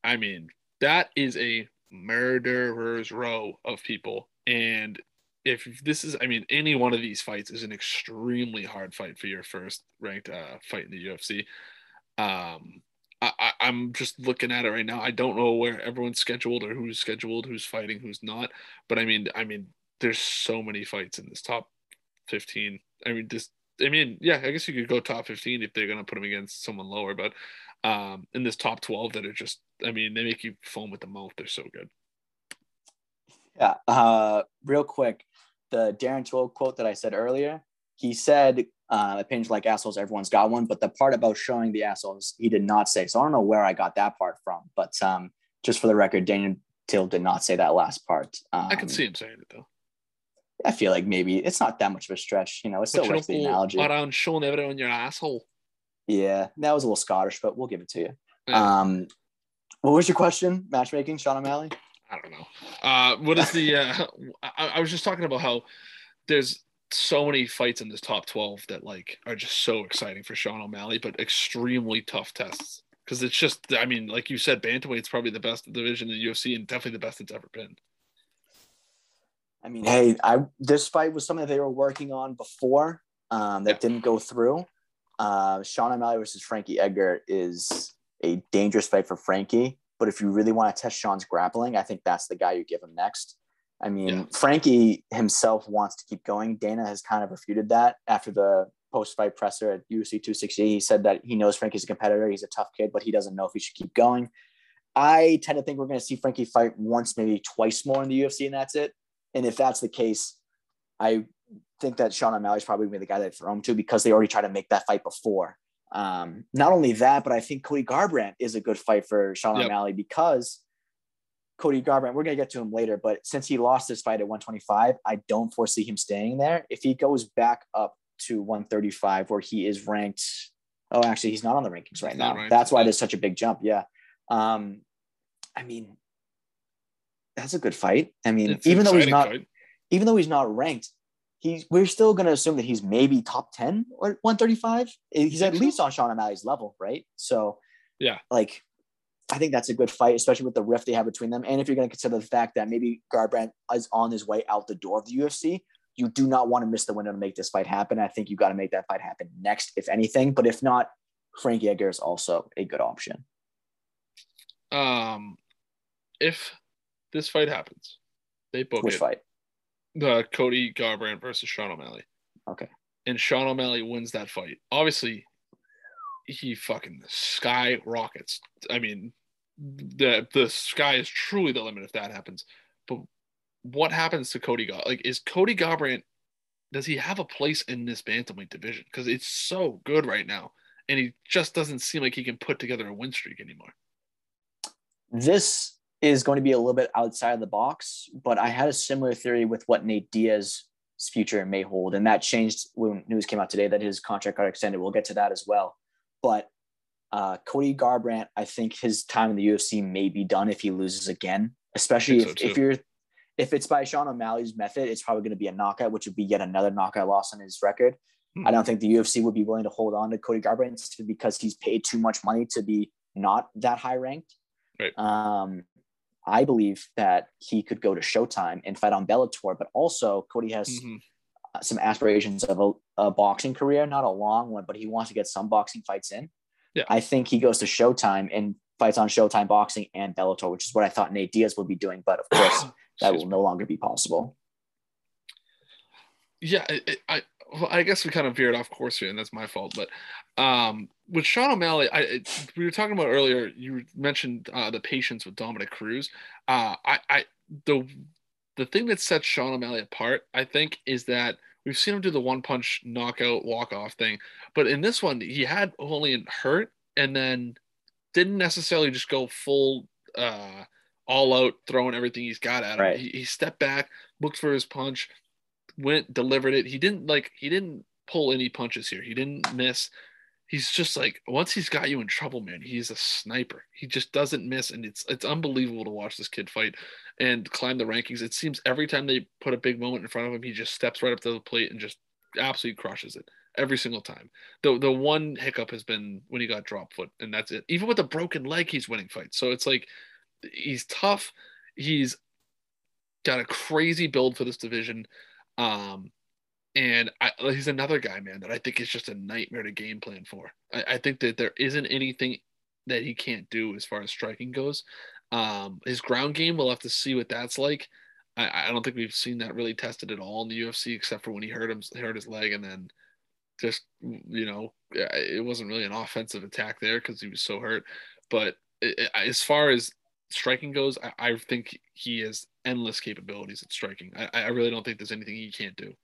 I mean, that is a murderer's row of people. And if this is, I mean, any one of these fights is an extremely hard fight for your first ranked uh, fight in the UFC. Um, I, am just looking at it right now. I don't know where everyone's scheduled or who's scheduled, who's fighting, who's not. But I mean, I mean, there's so many fights in this top 15. I mean, this. I mean, yeah, I guess you could go top 15 if they're gonna put them against someone lower. But um, in this top 12, that are just, I mean, they make you foam with the mouth. They're so good. Yeah. Uh, real quick, the Darren Till quote that I said earlier, he said, uh, opinions like assholes, everyone's got one. But the part about showing the assholes, he did not say. So I don't know where I got that part from. But um, just for the record, Daniel Till did not say that last part. Um, I can see him saying it though. I feel like maybe it's not that much of a stretch. You know, it's still works the analogy. Around showing everyone your asshole. Yeah, that was a little Scottish, but we'll give it to you. Yeah. Um, what was your question? Matchmaking, Sean O'Malley? I don't know. Uh, what is the? Uh, I, I was just talking about how there's so many fights in this top 12 that like are just so exciting for Sean O'Malley, but extremely tough tests. Because it's just, I mean, like you said, bantamweight's probably the best division in the UFC and definitely the best it's ever been. I mean, hey, I this fight was something that they were working on before um, that yeah. didn't go through. Uh, Sean O'Malley versus Frankie Edgar is a dangerous fight for Frankie. But if you really want to test Sean's grappling, I think that's the guy you give him next. I mean, yeah. Frankie himself wants to keep going. Dana has kind of refuted that after the post fight presser at UFC 260. He said that he knows Frankie's a competitor. He's a tough kid, but he doesn't know if he should keep going. I tend to think we're going to see Frankie fight once, maybe twice more in the UFC, and that's it. And if that's the case, I think that Sean O'Malley is probably going to be the guy they throw him to because they already tried to make that fight before. Um, not only that, but I think Cody Garbrandt is a good fight for Sean yep. O'Malley because Cody Garbrandt, we're going to get to him later, but since he lost this fight at 125, I don't foresee him staying there. If he goes back up to 135, where he is ranked, oh, actually, he's not on the rankings right now. That's why there's such a big jump. Yeah. Um, I mean, that's a good fight. I mean, it's even though he's not, fight. even though he's not ranked, he's we're still going to assume that he's maybe top 10 or 135. He's at least on Sean O'Malley's level, right? So, yeah, like I think that's a good fight, especially with the rift they have between them. And if you're going to consider the fact that maybe Garbrandt is on his way out the door of the UFC, you do not want to miss the window to make this fight happen. I think you got to make that fight happen next, if anything. But if not, Frankie Edgar is also a good option. Um, if this fight happens, they book which it. fight? The Cody Garbrandt versus Sean O'Malley. Okay. And Sean O'Malley wins that fight. Obviously, he fucking skyrockets. I mean, the the sky is truly the limit if that happens. But what happens to Cody Gar? Like, is Cody Garbrandt? Does he have a place in this bantamweight division? Because it's so good right now, and he just doesn't seem like he can put together a win streak anymore. This is going to be a little bit outside of the box, but I had a similar theory with what Nate Diaz's future may hold, and that changed when news came out today that his contract got extended. We'll get to that as well. But uh, Cody Garbrandt, I think his time in the UFC may be done if he loses again, especially if, so if you're if it's by Sean O'Malley's method, it's probably going to be a knockout, which would be yet another knockout loss on his record. Mm-hmm. I don't think the UFC would be willing to hold on to Cody Garbrandt because he's paid too much money to be not that high ranked. Right. Um, I believe that he could go to Showtime and fight on Bellator, but also Cody has mm-hmm. Some aspirations of a, a, boxing career, not a long one, but he wants to get some boxing fights in. Yeah. I think he goes to Showtime and fights on Showtime Boxing and Bellator, which is what I thought Nate Diaz would be doing, but of course that will no longer be possible. Yeah, it, I well, I guess we kind of veered off course here, and that's my fault. But um, with Sean O'Malley, I it, we were talking about earlier. You mentioned uh, the patience with Dominick Cruz. Uh, I, I the the thing that sets Sean O'Malley apart, I think, is that we've seen him do the one punch knockout walk off thing, but in this one, he had only hurt and then didn't necessarily just go full uh, all out, throwing everything he's got at him. Right. He, he stepped back, looked for his punch, went, delivered it. He didn't like he didn't pull any punches here. He didn't miss he's just like once he's got you in trouble, man, he's a sniper. He just doesn't miss, and it's it's unbelievable to watch this kid fight and climb the rankings. It seems every time they put a big moment in front of him, he just steps right up to the plate and just absolutely crushes it every single time. The the one hiccup has been when he got drop foot, and that's it. Even with a broken leg, he's winning fights. So it's like he's tough. He's got a crazy build for this division. Um, and I, he's another guy, man, that I think is just a nightmare to game plan for. I, I, think that there isn't anything that he can't do as far as striking goes. Um, his ground game, we'll have to see what that's like. I, I, don't think we've seen that really tested at all in the UFC, except for when he hurt him, hurt his leg, and then just you know, it wasn't really an offensive attack there because he was so hurt. But it, as far as striking goes, I, I, think he has endless capabilities at striking. I, I really don't think there's anything he can't do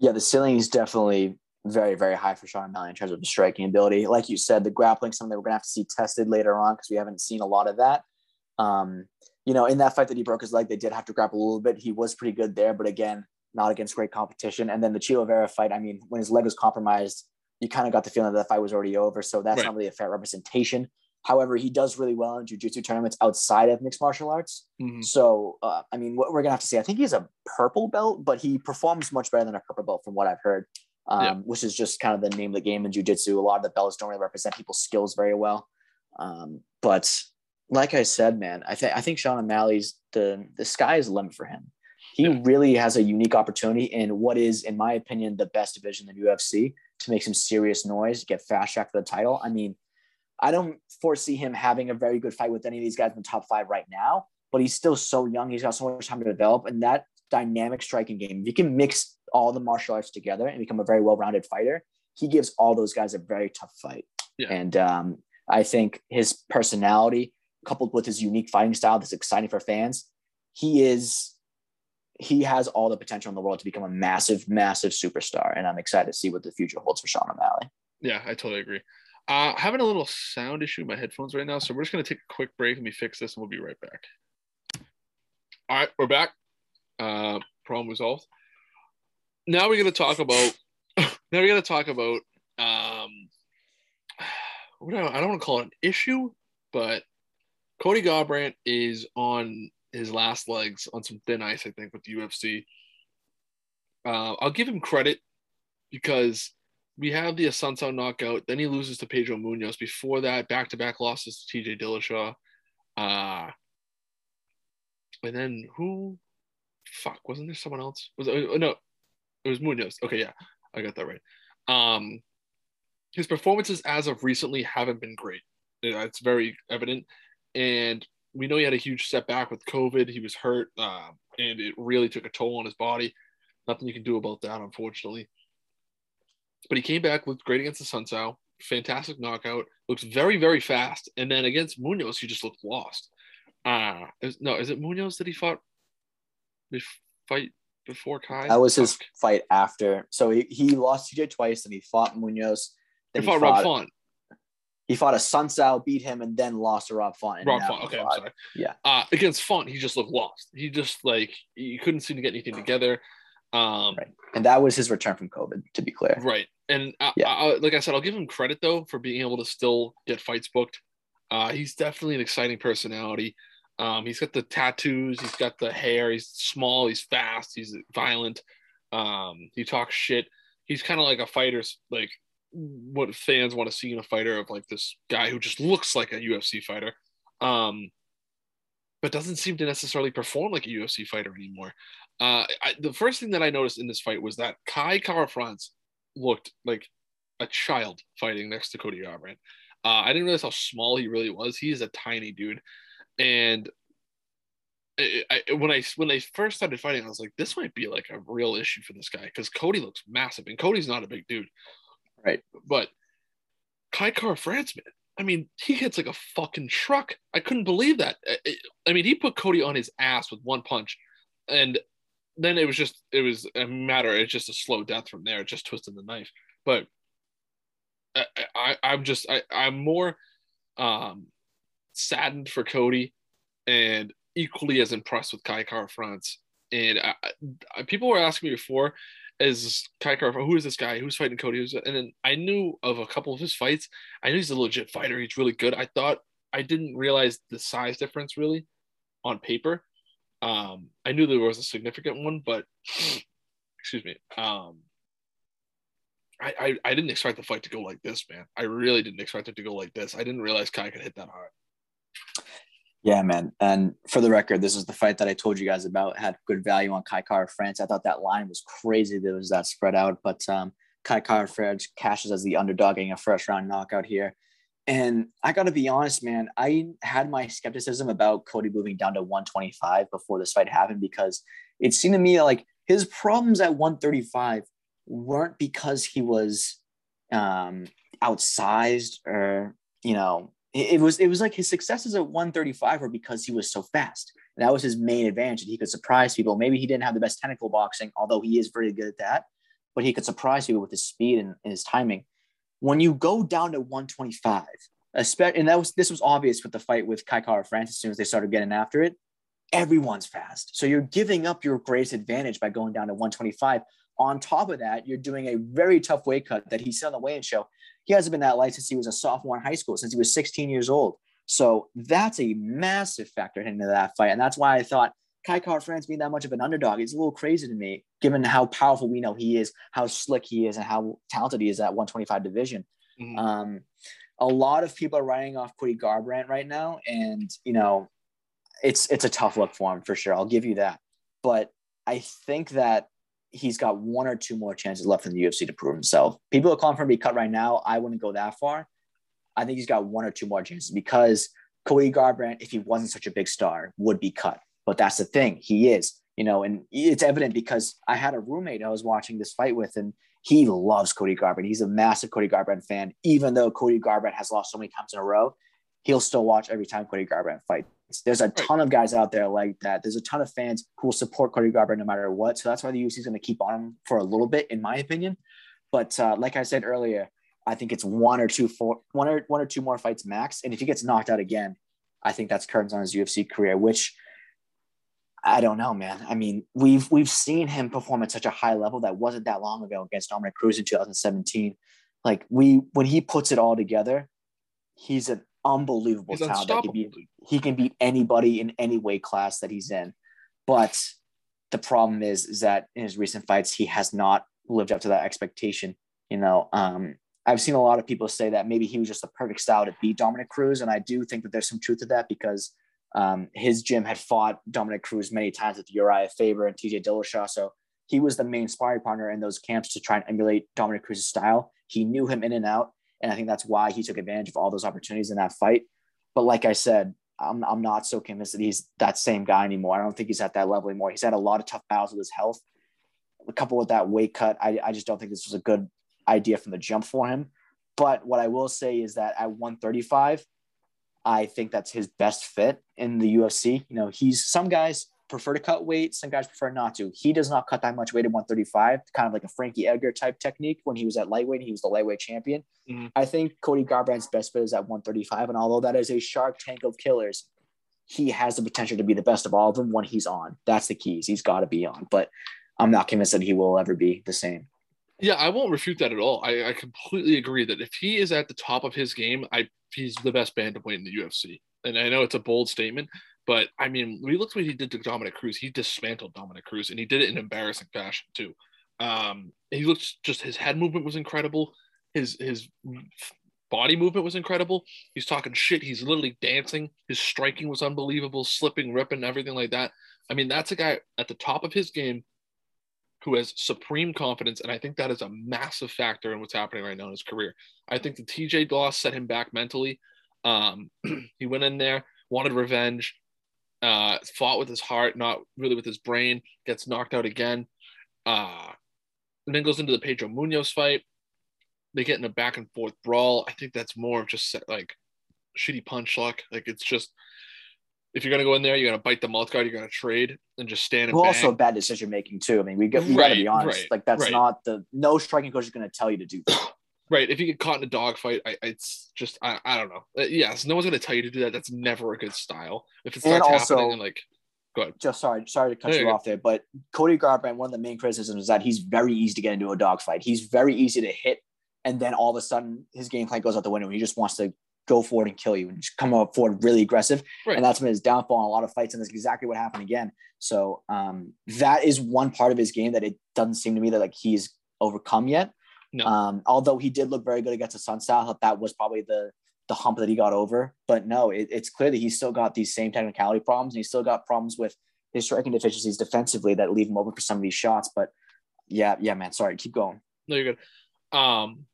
yeah, the ceiling is definitely very, very high for Sean O'Malley in terms of the striking ability. Like you said, the grappling, something we're gonna have to see tested later on because we haven't seen a lot of that. Um, you know, in that fight that he broke his leg, they did have to grapple a little bit. He was pretty good there, but again, not against great competition. And then the Chito Vera fight, I mean, when his leg was compromised, you kind of got the feeling that the fight was already over. So that's right. not really a fair representation. However, he does really well in jujitsu tournaments outside of mixed martial arts. Mm-hmm. So, uh, I mean, what we're gonna have to see. I think he's a purple belt, but he performs much better than a purple belt, from what I've heard. Um, yeah. Which is just kind of the name of the game in jujitsu. A lot of the belts don't really represent people's skills very well. Um, but like I said, man, I think I think Sean O'Malley's the the sky is the limit for him. He yeah. really has a unique opportunity in what is, in my opinion, the best division in the UFC to make some serious noise, get fast track to the title. I mean, I don't foresee him having a very good fight with any of these guys in the top five right now, but he's still so young. He's got so much time to develop. And that dynamic striking game, if you can mix all the martial arts together and become a very well rounded fighter, he gives all those guys a very tough fight. Yeah. And um, I think his personality, coupled with his unique fighting style that's exciting for fans, he is he has all the potential in the world to become a massive, massive superstar. And I'm excited to see what the future holds for Sean O'Malley. Yeah, I totally agree. Uh, having a little sound issue in my headphones right now, so we're just going to take a quick break and we fix this, and we'll be right back. All right, we're back. Uh, problem resolved. Now we're gonna talk about. now we're gonna talk about. Um, I, I don't want to call it an issue, but Cody Garbrandt is on his last legs on some thin ice, I think, with the UFC. Uh, I'll give him credit because we have the Assunção knockout. Then he loses to Pedro Munhoz. Before that, back to back losses to TJ Dillashaw. Uh, and then who? Fuck, wasn't there someone else? Was it, oh, no, it was Munhoz. Okay, yeah, I got that right. Um, his performances as of recently haven't been great. It's very evident, and we know he had a huge setback with COVID. He was hurt, uh, and it really took a toll on his body. Nothing you can do about that, unfortunately. But he came back, looked great against the Assunção. Fantastic knockout. Looks very, very fast. And then against Munhoz, he just looked lost. Uh, is, no, is it Munhoz that he fought? Fight before Kai? That was his fight after. So he, he lost TJ twice, and he fought Munhoz. Then he fought, he fought Rob Font. He fought Assunção, beat him, and then lost to Rob Font. Rob Font. Okay, fought. I'm sorry. Yeah. Uh, against Font, he just looked lost. He just like he couldn't seem to get anything together. Um, right. And that was his return from COVID, to be clear. Right. And I, yeah. I, like I said, I'll give him credit though for being able to still get fights booked. Uh, he's definitely an exciting personality. Um, he's got the tattoos, he's got the hair, he's small, he's fast, he's violent. Um, he talks shit. He's kind of like a fighter's like what fans want to see in a fighter of like this guy who just looks like a UFC fighter. Um, but doesn't seem to necessarily perform like a UFC fighter anymore. Uh, I, the first thing that I noticed in this fight was that Kai Kara-France looked like a child fighting next to Cody Garbrandt. Uh, I didn't realize how small he really was. He is a tiny dude, and I, I, when I when they first started fighting, I was like, this might be like a real issue for this guy because Cody looks massive, and Cody's not a big dude, right? But Kai Kara-France, man, I mean, he hits like a fucking truck. I couldn't believe that. I, I mean, he put Cody on his ass with one punch, and then it was just it was a matter. It's just a slow death from there. Just twisted the knife. But I, I I'm just I I'm more um saddened for Cody and equally as impressed with Kai Kara-France. And I, I, people were asking me before, is Kai Car who is this guy? Who's fighting Cody? Who's, and then I knew of a couple of his fights. I knew he's a legit fighter. He's really good. I thought I didn't realize the size difference really on paper. Um, I knew there was a significant one, but excuse me. Um, I, I, I didn't expect the fight to go like this, man. I really didn't expect it to go like this. I didn't realize Kai could hit that hard. Yeah, man. And for the record, this is the fight that I told you guys about. Had good value on Kai Kara-France. I thought that line was crazy. There was that spread out, but um, Kai Kara-France cashes as the underdog, getting a first round knockout here. And I got to be honest, man, I had my skepticism about Cody moving down to 125 before this fight happened because it seemed to me like his problems at 135 weren't because he was um, outsized or, you know, it, was it was like his successes at 135 were because he was so fast. And that was his main advantage. He could surprise people. Maybe he didn't have the best technical boxing, although he is very good at that, but he could surprise people with his speed and, and his timing when you go down to 125, especially, and that was this was obvious with the fight with Kai Kara-France as soon as they started getting after it. Everyone's fast, so you're giving up your greatest advantage by going down to 125. On top of that, you're doing a very tough weight cut that he said on the weigh-in show. He hasn't been that light since he was a sophomore in high school, since he was 16 years old. So that's a massive factor into that fight, and that's why I thought Kai Kara-France being that much of an underdog is a little crazy to me, given how powerful we know he is, how slick he is, and how talented he is at 125 division. Mm-hmm. Um, a lot of people are writing off Cody Garbrandt right now, and you know, it's it's a tough look for him for sure. I'll give you that, but I think that he's got one or two more chances left in the UFC to prove himself. People are calling for him to be cut right now. I wouldn't go that far. I think he's got one or two more chances because Cody Garbrandt, if he wasn't such a big star, would be cut. But that's the thing, he is, you know, and it's evident because I had a roommate I was watching this fight with, and he loves Cody Garbrandt. He's a massive Cody Garbrandt fan, even though Cody Garbrandt has lost so many times in a row. He'll still watch every time Cody Garbrandt fights. There's a ton of guys out there like that. There's a ton of fans who will support Cody Garbrandt no matter what. So that's why the UFC is going to keep on him for a little bit, in my opinion. But uh, like I said earlier, I think it's one or two, four, one or one or two more fights max. And if he gets knocked out again, I think that's curtains on his UFC career, which I don't know, man. I mean, we've we've seen him perform at such a high level that wasn't that long ago against Dominick Cruz in 2017. Like we when he puts it all together, he's an unbelievable He's talent. That can beat, he can beat anybody in any weight class that he's in. But the problem is, is that in his recent fights, he has not lived up to that expectation. You know, um, I've seen a lot of people say that maybe he was just the perfect style to beat Dominick Cruz, and I do think that there's some truth to that because um, his gym had fought Dominick Cruz many times with Urijah Faber and TJ Dillashaw, so he was the main sparring partner in those camps to try and emulate Dominick Cruz's style. He knew him in and out, and I think that's why he took advantage of all those opportunities in that fight. But like I said, I'm, I'm not so convinced that he's that same guy anymore. I don't think he's at that level anymore. He's had a lot of tough battles with his health. A couple with that weight cut, I, I just don't think this was a good idea from the jump for him. But what I will say is that at 135, I think that's his best fit in the UFC. You know, he's some guys prefer to cut weight, some guys prefer not to. He does not cut that much weight at 135, kind of like a Frankie Edgar type technique when he was at lightweight. He was the lightweight champion. Mhm. I think Cody Garbrandt's best fit is at 135. And although that is a shark tank of killers, he has the potential to be the best of all of them when he's on. That's the keys. He's got to be on. But I'm not convinced that he will ever be the same. Yeah, I won't refute that at all. I, I completely agree that if he is at the top of his game, I he's the best bantamweight in the UFC. And I know it's a bold statement, but I mean, we looked what he did to Dominick Cruz. He dismantled Dominick Cruz, and he did it in embarrassing fashion too. Um, he looks just his head movement was incredible. His his body movement was incredible. He's talking shit. He's literally dancing. His striking was unbelievable, slipping, ripping, everything like that. I mean, that's a guy at the top of his game who has supreme confidence, and I think that is a massive factor in what's happening right now in his career. I think the TJ loss set him back mentally. Um, he went in there, wanted revenge, uh, fought with his heart, not really with his brain. Gets knocked out again, uh, then goes into the Pedro Munhoz fight. They get in a back and forth brawl. I think that's more of just like shitty punch luck. Like it's just if you're gonna go in there, you're gonna bite the mouth guard, you're gonna trade and just stand and Well, bang. also bad decision making too. I mean, we got we got to be honest. right, like that's right. not the no striking coach is going to tell you to do that. Right. If you get caught in a dogfight, I, it's just I, I don't know. Uh, yes, no one's gonna tell you to do that. That's never a good style. If it's also- happening and like, go ahead. Just sorry, sorry to cut No, you you're off there, but Cody Garbrandt, one of the main criticisms is that he's very easy to get into a dogfight. He's very easy to hit, and then all of a sudden his game plan goes out the window. He just wants to go forward and kill you and just come up forward really aggressive. Right. And that's been his downfall in a lot of fights, and that's exactly what happened again. So um, that is one part of his game that it doesn't seem to me that like he's overcome yet. No. Um, although he did look very good against the I thought that was probably the the hump that he got over. But no, it, it's clear that he's still got these same technicality problems, and he's still got problems with his striking deficiencies defensively that leave him open for some of these shots. But yeah, yeah, man. Sorry, keep going. No, you're good. Um,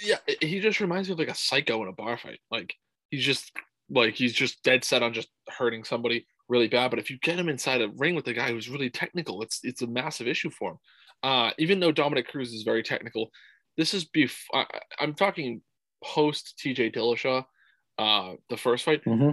yeah, he just reminds me of like a psycho in a bar fight. Like he's just like he's just dead set on just hurting somebody really bad. But if you get him inside a ring with a guy who's really technical, it's it's a massive issue for him. Uh, even though Dominick Cruz is very technical, this is before I'm talking post TJ Dillashaw, uh, the first fight. Mm-hmm.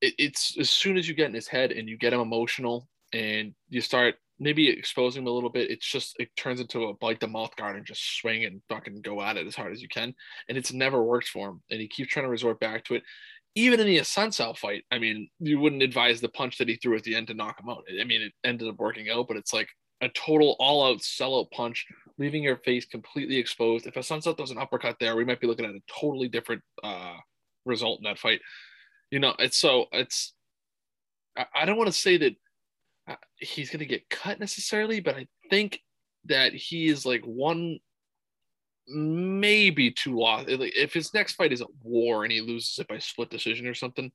it, it's as soon as you get in his head and you get him emotional and you start maybe exposing him a little bit, it's just it turns into a bite the mouth guard and just swing and fucking go at it as hard as you can. And it's never worked for him. And he keeps trying to resort back to it. Even in the Assunção fight, I mean, you wouldn't advise the punch that he threw at the end to knock him out. I mean, it ended up working out, but it's like a total all-out sellout punch, leaving your face completely exposed. If Assunção does an uppercut there, we might be looking at a totally different uh, result in that fight you know it's so it's i, I don't want to say that he's going to get cut necessarily but i think that he is like one maybe two loss if his next fight is a war and he loses it by split decision or something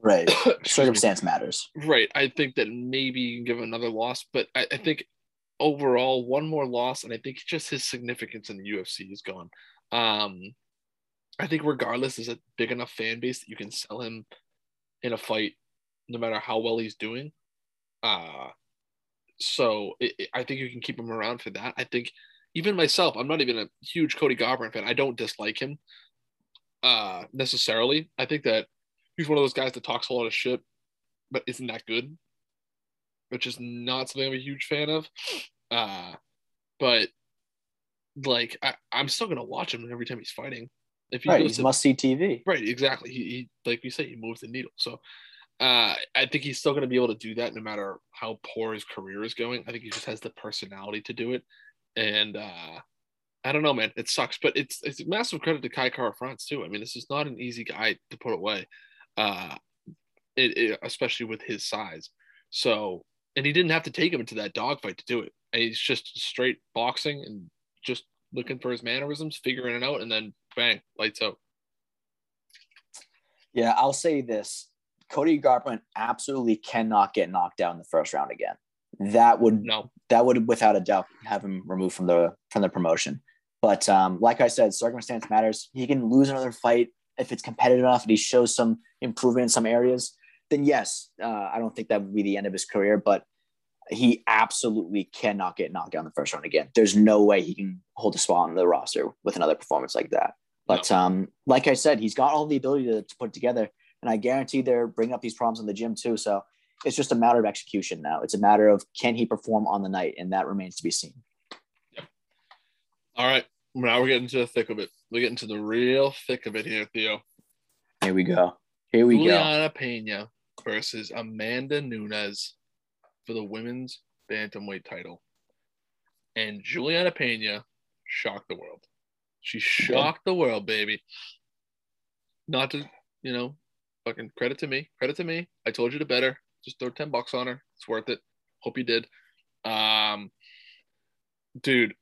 Right. Circumstance matters. right i think that maybe you can give him another loss but I, I think overall one more loss and i think just his significance in the ufc is gone um I think regardless, is a big enough fan base that you can sell him in a fight, no matter how well he's doing. Uh, so it, it- I think you can keep him around for that. I think even myself, I'm not even a huge Cody Garbrandt fan. I don't dislike him uh, necessarily. I think that he's one of those guys that talks a lot of shit, but isn't that good, which is not something I'm a huge fan of. Uh, but like, I, I'm still gonna watch him every time he's fighting. If he Right. He's to- must see TV. Right, exactly. He, he like we say, he moves the needle. So Uh, I think he's still going to be able to do that no matter how poor his career is going. I think he just has the personality to do it. And uh, I don't know, man. It sucks, but it's it's massive credit to Kai Kara-France too. I mean, this is not an easy guy to put away, uh, it, it, especially with his size. So, and he didn't have to take him into that dogfight to do it. And he's just straight boxing and just looking for his mannerisms, figuring it out, and then bang, lights out. Yeah, I'll say this: Cody Garbrandt absolutely cannot get knocked down in the first round again. That would no, that would without a doubt have him removed from the from the promotion. But um, like I said, circumstance matters. He can lose another fight if it's competitive enough and he shows some improvement in some areas. Then yes, uh, I don't think that would be the end of his career. But he absolutely cannot get knocked out down the first round again. There's no way he can hold a spot on the roster with another performance like that. But no. um, like I said, he's got all the ability to, to put together, and I guarantee they're bringing up these problems in the gym too. So it's just a matter of execution now. It's a matter of can he perform on the night, and that remains to be seen. Yep. All right, now we're getting to the thick of it. We're getting to the real thick of it here, Theo. Here we go. Here we Juliana go. Juliana Pena versus Amanda Nunes for the women's bantamweight title. And Juliana Pena shocked the world. She shocked the world, baby. Not to, you know, fucking credit to me. Credit to me. I told you to better. Just throw 10 bucks on her. It's worth it. Hope you did. Um, dude,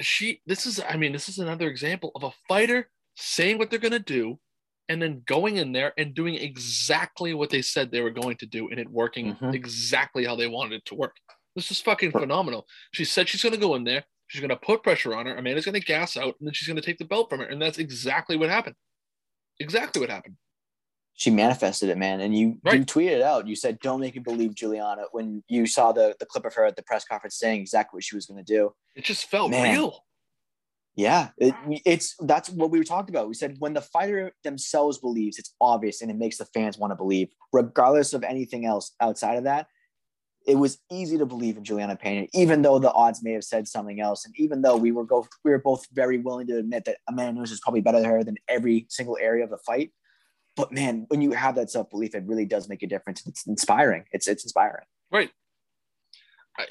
she, this is, I mean, this is another example of a fighter saying what they're going to do and then going in there and doing exactly what they said they were going to do and it working mm-hmm. exactly how they wanted it to work. This is fucking phenomenal. She said she's going to go in there. She's going to put pressure on her. Amanda's going to gas out and then she's going to take the belt from her. And that's exactly what happened. Exactly what happened. She manifested it, man. And you, right. you tweeted it out. You said, don't make me believe Juliana when you saw the, the clip of her at the press conference saying exactly what she was going to do. It just felt man. real. Yeah, it, it's that's what we were talking about. We said when the fighter themselves believes, it's obvious and it makes the fans want to believe, regardless of anything else outside of that. It was easy to believe in Juliana Pena, even though the odds may have said something else, and even though we were both we were both very willing to admit that Amanda Nunes is probably better than her than every single area of the fight. But man, when you have that self belief, it really does make a difference. It's inspiring. It's it's inspiring. Right. I,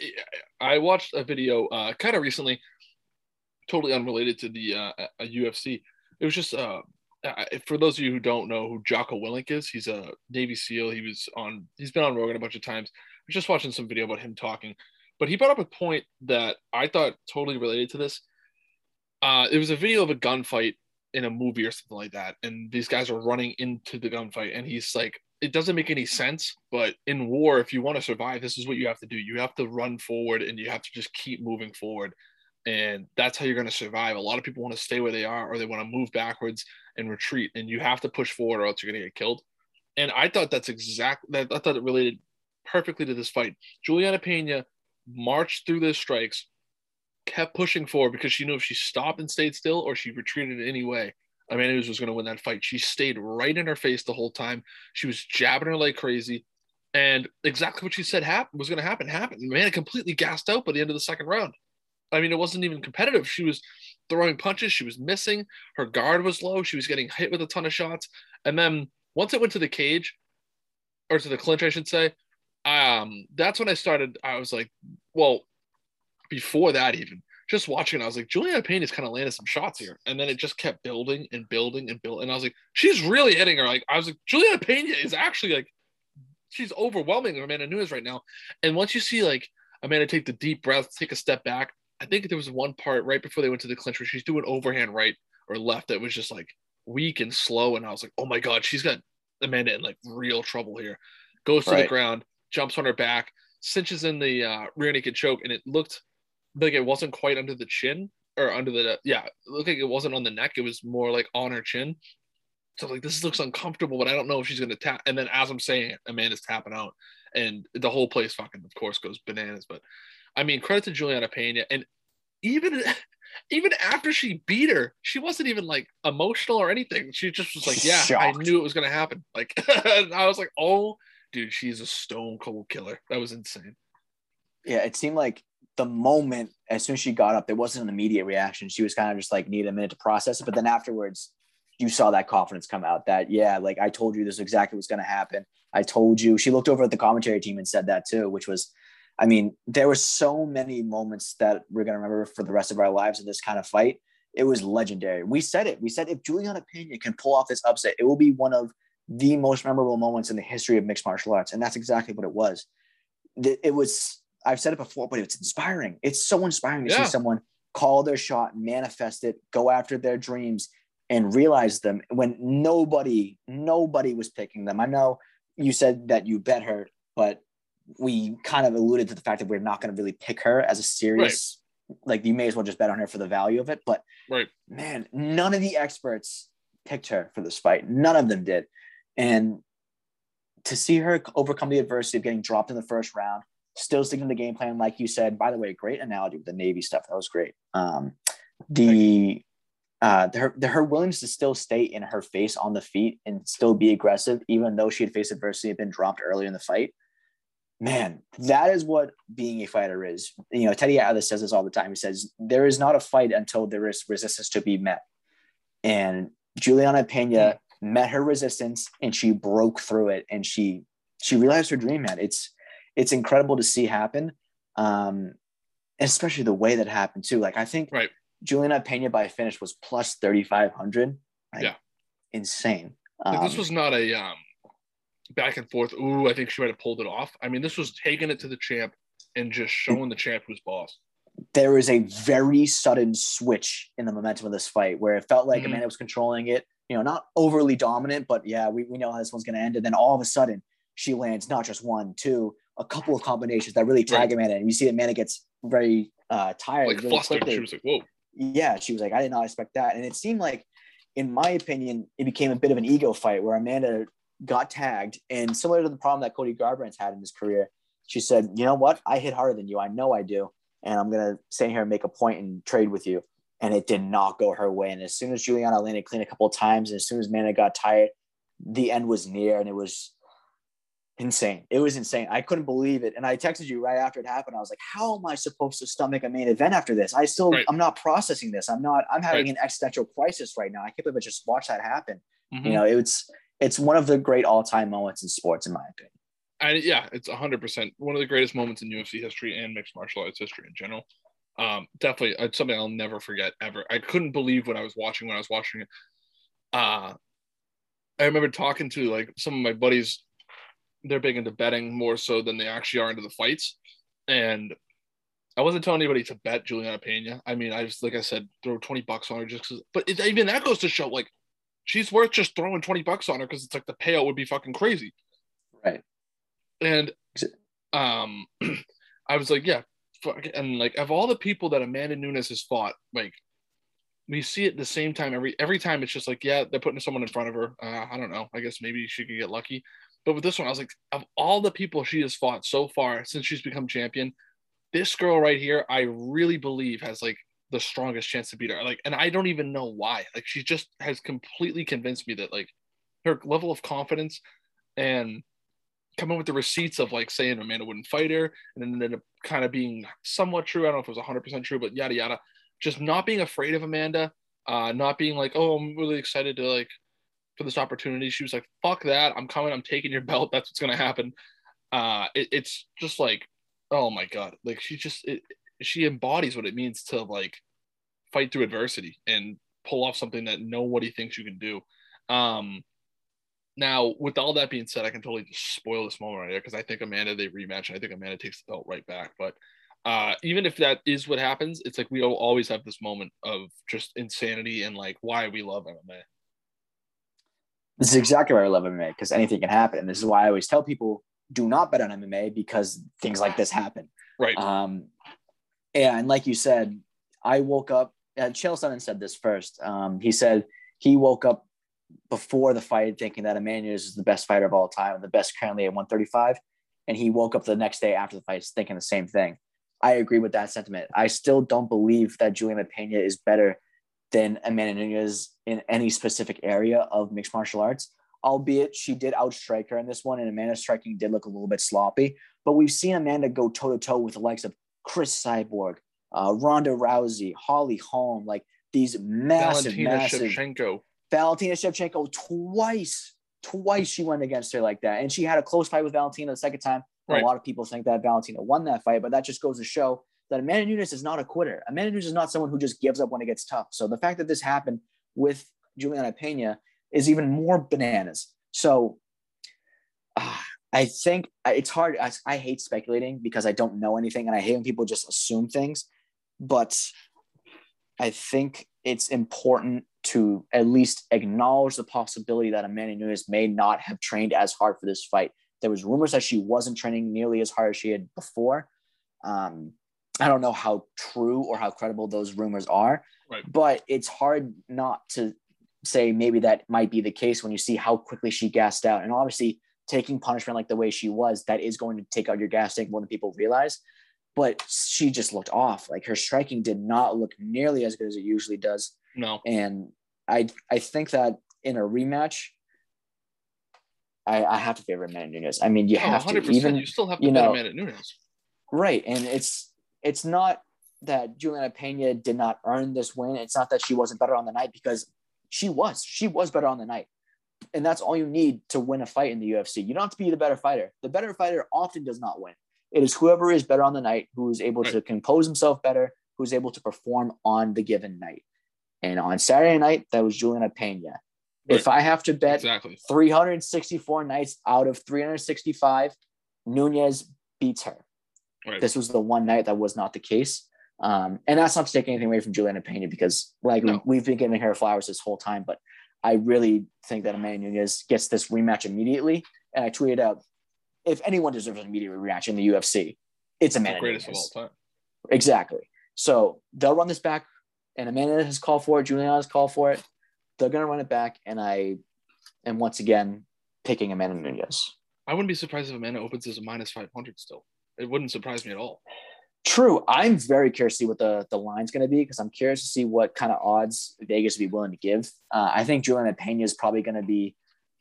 I watched a video uh, kind of recently totally unrelated to the uh, UFC. It was just uh, for those of you who don't know who Jocko Willink is, he's a Navy SEAL. He was on. He's been on Rogan a bunch of times. I was just watching some video about him talking, but he brought up a point that I thought totally related to this. Uh, it was a video of a gunfight in a movie or something like that, and these guys are running into the gunfight, and he's like, "It doesn't make any sense, but in war, if you want to survive, this is what you have to do. You have to run forward, and you have to just keep moving forward." and that's how you're going to survive. A lot of people want to stay where they are or they want to move backwards and retreat, and you have to push forward or else you're going to get killed. And I thought that's exactly that. I thought it related perfectly to this fight. Juliana Pena marched through the strikes, kept pushing forward because she knew if she stopped and stayed still or she retreated in any way, Amanda was going to win that fight. She stayed right in her face the whole time. She was jabbing her like crazy. And exactly what she said happened was going to happen happened. Amanda completely gassed out by the end of the second round. I mean, it wasn't even competitive. She was throwing punches, she was missing, her guard was low, she was getting hit with a ton of shots. And then once it went to the cage, or to the clinch, I should say, um, that's when I started. I was like, well, before that, even just watching, I was like, Juliana Pena is kind of landing some shots here. And then it just kept building and building and building. And I was like, she's really hitting her. Like, I was like, Juliana Pena is actually like, she's overwhelming Amanda Nunes right now. And once you see like Amanda take the deep breath, take a step back, I think there was one part right before they went to the clinch where she's doing overhand right or left that was just like weak and slow. And I was like, oh my God, she's got Amanda in like real trouble here. Goes to right. the ground, jumps on her back, cinches in the uh, rear naked choke, and it looked like it wasn't quite under the chin or under the yeah, it looked like it wasn't on the neck. It was more like on her chin. So like this looks uncomfortable, but I don't know if she's gonna tap. And then as I'm saying it, Amanda's tapping out, and the whole place fucking of course goes bananas. But I mean, credit to Juliana Pena, and even even after she beat her, she wasn't even like emotional or anything. She just was like, "Yeah, Shocked. I knew it was gonna happen." Like, I was like, "Oh, dude, she's a stone cold killer." That was insane. Yeah, it seemed like the moment as soon as she got up, there wasn't an immediate reaction. She was kind of just like need a minute to process it, but then afterwards, you saw that confidence come out that yeah like i told you this exactly was going to happen. I told you. She looked over at the commentary team and said that too which was i mean there were so many moments that we're going to remember for the rest of our lives in this kind of fight. It was legendary. We said it. We said if juliana pena can pull off this upset it will be one of the most memorable moments in the history of mixed martial arts. And that's exactly what it was. It was i've said it before but it's inspiring it's so inspiring to yeah. see someone call their shot manifest it go after their dreams and realize them when nobody nobody was picking them. I know you said that you bet her, but we kind of alluded to the fact that we're not going to really pick her as a serious right. like you may as well just bet on her for the value of it. But right, man, none of the experts picked her for this fight. None of them did. And to see her overcome the adversity of getting dropped in the first round, still sticking to the game plan, like you said, by the way, great analogy with the Navy stuff. That was great. Um, the uh, her, her willingness to still stay in her face on the feet and still be aggressive, even though she had faced adversity and been dropped earlier in the fight. Man, that is what being a fighter is. You know, Teddy Atlas says this all the time. He says, There is not a fight until there is resistance to be met. And Juliana Pena mm-hmm. met her resistance and she broke through it and she she realized her dream, man. It's it's incredible to see happen. Um, especially the way that happened too. Like I think right Juliana Pena by finish was plus 3,500. Like, yeah. Insane. Um, this was not a um, back and forth. Ooh, I think she might have pulled it off. I mean, this was taking it to the champ and just showing the champ who's boss. There was a very sudden switch in the momentum of this fight where it felt like mm-hmm. Amanda was controlling it, you know, not overly dominant, but yeah, we, we know how this one's going to end. And then all of a sudden, she lands not just one, two, a couple of combinations that really tag right. Amanda. And you see Amanda gets very uh, tired. Like really flustered. Quickly. She was like, whoa yeah, she was like, I did not expect that. And it seemed like, in my opinion, it became a bit of an ego fight where Amanda got tagged. And similar to the problem that Cody Garbrandt had in his career, she said, You know what? I hit harder than you. I know I do. And I'm going to stay here and make a point and trade with you. And it did not go her way. And as soon as Juliana landed clean a couple of times, and as soon as Amanda got tired, the end was near. And it was insane. It was insane. I couldn't believe it. And I texted you right after it happened. I was like, how am I supposed to stomach a main event after this? I still, right. I'm not processing this. I'm not, I'm having right. an existential crisis right now. I can't believe I just watched that happen. Mm-hmm. You know, it's, it's one of the great all-time moments in sports, in my opinion. I, yeah, it's hundred percent one of the greatest moments in UFC history and mixed martial arts history in general. Um, definitely it's something I'll never forget ever. I couldn't believe what I was watching when I was watching it. Uh, I remember talking to like some of my buddies they're big into betting more so than they actually are into the fights. And I wasn't telling anybody to bet Juliana Pena. I mean, I just like I said, throw twenty bucks on her just because. But it, even that goes to show like she's worth just throwing twenty bucks on her because it's like the payout would be fucking crazy. Right. And um, I was like, yeah, fuck. And like of all the people that Amanda Nunes has fought, like we see it the same time every every time. It's just like, yeah, they're putting someone in front of her. Uh, I don't know. I guess maybe she could get lucky. But with this one, I was like, of all the people she has fought so far since she's become champion, this girl right here, I really believe has like the strongest chance to beat her. Like, and I don't even know why. Like, she just has completely convinced me that like her level of confidence and coming with the receipts of like saying Amanda wouldn't fight her, and then kind of being somewhat true. I don't know if it was 100% true, but yada yada. Just not being afraid of Amanda, uh, not being like, oh, I'm really excited to like for this opportunity. She was like, fuck that. I'm coming. I'm taking your belt. That's what's going to happen. Uh, it, it's just like, oh my God. Like she just, it, she embodies what it means to like fight through adversity and pull off something that nobody thinks you can do. Um, now, with all that being said, I can totally just spoil this moment right here because I think Amanda they rematch and I think Amanda takes the belt right back. But uh, even if that is what happens, it's like we always have this moment of just insanity and like why we love MMA. This is exactly why I love MMA because anything can happen. And this is why I always tell people do not bet on MMA because things like this happen. Right. Um, and like you said, I woke up. Uh, Chael Sonnen said this first. Um, he said he woke up before the fight thinking that Emmanuel is the best fighter of all time and the best currently at 135. And he woke up the next day after the fight thinking the same thing. I agree with that sentiment. I still don't believe that Juliana Pena is better than Amanda Nunes in any specific area of mixed martial arts. Albeit she did outstrike her in this one, and Amanda's striking did look a little bit sloppy. But we've seen Amanda go toe to toe with the likes of Cris Cyborg, uh, Ronda Rousey, Holly Holm, like these massive, Valentina massive. Shevchenko. Valentina Shevchenko twice, twice she went against her like that. And she had a close fight with Valentina the second time. Right. A lot of people think that Valentina won that fight, but that just goes to show that Amanda Nunes is not a quitter. Amanda Nunes is not someone who just gives up when it gets tough. So the fact that this happened with Juliana Pena is even more bananas. So uh, I think it's hard. I, I hate speculating because I don't know anything and I hate when people just assume things. But I think it's important to at least acknowledge the possibility that Amanda Nunes may not have trained as hard for this fight. There was rumors that she wasn't training nearly as hard as she had before. Um, I don't know how true or how credible those rumors are, Right. but it's hard not to say maybe that might be the case when you see how quickly she gassed out. And obviously, taking punishment like the way she was, that is going to take out your gas tank more than people realize. But she just looked off. Like her striking did not look nearly as good as it usually does. No. And I I think that in a rematch, I, I have to favor Amanda Nunes. I mean, you Oh, have 100%. even you still have to you bet Amanda Nunes. right. And it's it's not that Juliana Pena did not earn this win. It's not that she wasn't better on the night because she was. She was better on the night. And that's all you need to win a fight in the UFC. You don't have to be the better fighter. The better fighter often does not win. It is whoever is better on the night, who is able to compose himself better, who's able to perform on the given night. And on Saturday night, that was Juliana Pena. If I have to bet Exactly. 364 nights out of 365, Nunes beats her. Right. This was the one night that was not the case. Um, and that's not to take anything away from Juliana Pena because, like, No. we've been giving her flowers this whole time. But I really think that Amanda Nunes gets this rematch immediately. And I tweeted out, if anyone deserves an immediate rematch in the UFC, it's the Amanda greatest Nunes. of all time. Exactly. So they'll run this back, and Amanda has called for it. Juliana has called for it. They're gonna run it back, and I am once again picking Amanda Nunes. I wouldn't be surprised if Amanda opens as a minus 500 still. It wouldn't surprise me at all. True. I'm very curious to see what the, the line's going to be because I'm curious to see what kind of odds Vegas would be willing to give. Uh, I think Juliana Pena is probably going to be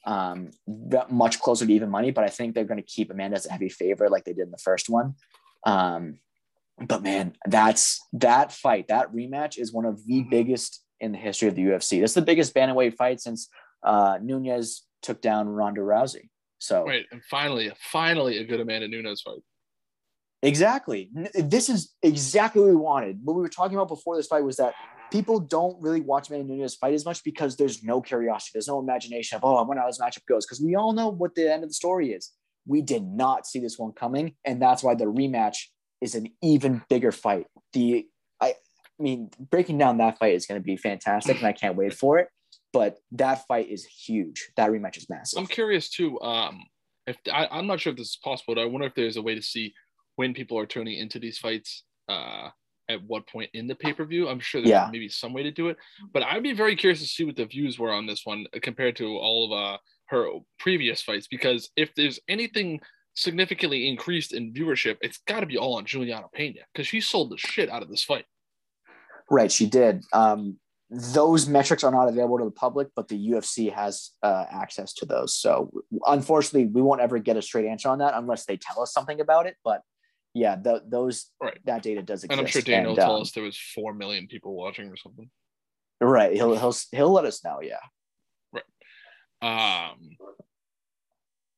um, much closer to even money, but I think they're going to keep Amanda as a heavy favorite like they did in the first one. Um, but man, that's that fight, that rematch is one of the Mhm. biggest in the history of the UFC. That's the biggest bantamweight fight since uh, Nunes took down Ronda Rousey. So Right. And finally, finally, a good Amanda Nunes fight. Exactly. This is exactly what we wanted. What we were talking about before this fight was that people don't really watch Amanda Nunes fight as much because there's no curiosity. There's no imagination of, oh, I wonder how this matchup goes. Because we all know what the end of the story is. We did not see this one coming. And that's why the rematch is an even bigger fight. The I, I mean, breaking down that fight is going to be fantastic, and I can't wait for it. But that fight is huge. That rematch is massive. I'm curious too. Um, if I, I'm not sure if this is possible, but I wonder if there's a way to see when people are tuning into these fights. Uh, at what point in the pay per view? I'm sure there's Yeah. maybe some way to do it, but I'd be very curious to see what the views were on this one compared to all of uh, her previous fights. Because if there's anything significantly increased in viewership, it's got to be all on Juliana Pena because she sold the shit out of this fight. Right, she did. Um, those metrics are not available to the public, but the UFC has uh, access to those. So, unfortunately, we won't ever get a straight answer on that unless they tell us something about it. But yeah, th- those Right. that data does exist. And I'm sure Daniel And, will tell um, us there was four million people watching or something. Right, he'll he'll he'll let us know. Yeah, Right. Um,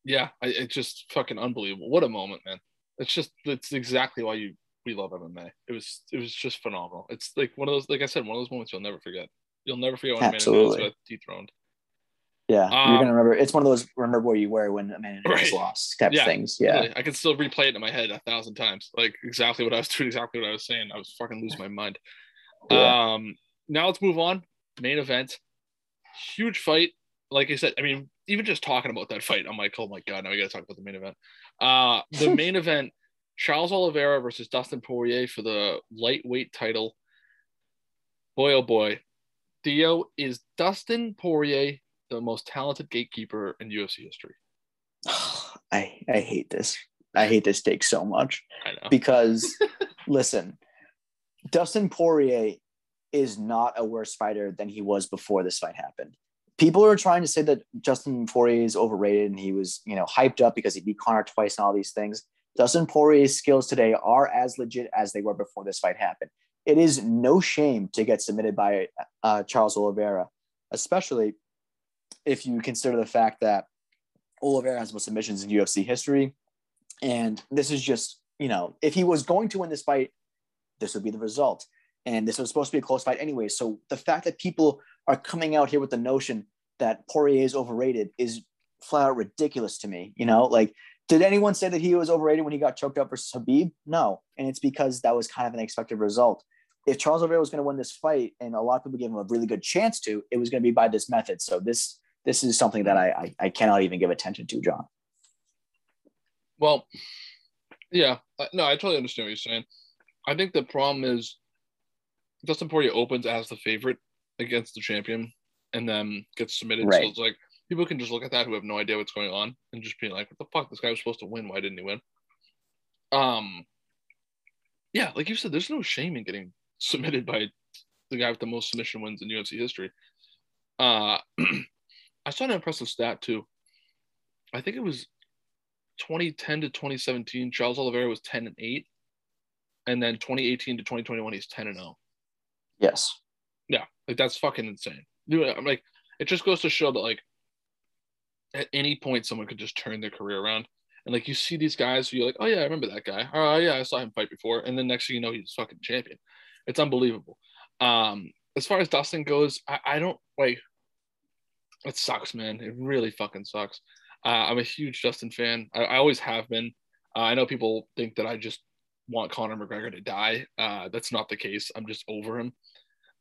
yeah, I, it's just fucking unbelievable. What a moment, man! It's just it's exactly why you we love MMA. It was it was just phenomenal. It's like one of those, like I said, one of those moments you'll never forget. You'll never forget when Amanda Nunes Absolutely. got dethroned. Yeah. Um, You're gonna remember. It's one of those remember where you were when Amanda Nunes Right. lost type Yeah, things. Yeah, Literally, I can still replay it in my head a thousand times. Like exactly what I was doing, exactly what I was saying. I was fucking losing my mind. Yeah. Um, now let's move on. Main event, huge fight. Like I said, I mean, even just talking about that fight, I'm like, oh my god, now we got to talk about the main event. Uh, the main event: Charles Oliveira versus Dustin Poirier for the lightweight title. Boy, oh boy, Theo is Dustin Poirier the most talented gatekeeper in UFC history. I I hate this. I hate this take so much. I know. because listen, Dustin Poirier is not a worse fighter than he was before this fight happened. People are trying to say that Dustin Poirier is overrated and he was, you know, hyped up because he beat Conor twice and all these things. Dustin Poirier's skills today are as legit as they were before this fight happened. It is no shame to get submitted by uh, Charles Oliveira, especially if you consider the fact that Oliveira has most submissions in UFC history. And this is just, you know, if he was going to win this fight, this would be the result. And this was supposed to be a close fight anyway. So the fact that people are coming out here with the notion that Poirier is overrated is flat out ridiculous to me. You know, like, did anyone say that he was overrated when he got choked up versus Khabib? No. And it's because that was kind of an expected result. If Charles Oliveira was going to win this fight, and a lot of people gave him a really good chance to, it was going to be by this method. So this this is something that I, I, I cannot even give attention to, John. Well, yeah, no, I totally understand what you're saying. I think the problem is Dustin Poirier opens as the favorite against the champion and then gets submitted. Right. So it's like people can just look at that who have no idea what's going on and just be like, what the fuck? This guy was supposed to win. Why didn't he win? Um, yeah, like you said, there's no shame in getting submitted by the guy with the most submission wins in UFC history. Uh, I saw an impressive stat too. I think it was 2010 to 2017. Charles Oliveira was 10 and 8. And then 2018 to 2021, he's 10 and 0. Yes. Yeah. Like that's fucking insane. Dude, I'm like, it just goes to show that like at any point someone could just turn their career around. And like you see these guys, you're like, oh yeah, I remember that guy. Oh yeah, I saw him fight before. And then next thing you know, he's fucking champion. It's unbelievable. Um, as far as Dustin goes, I, I don't like it sucks, man. It really fucking sucks. Uh, I'm a huge Dustin fan. I, I always have been. Uh, I know people think that I just want Conor McGregor to die. Uh, that's not the case. I'm just over him.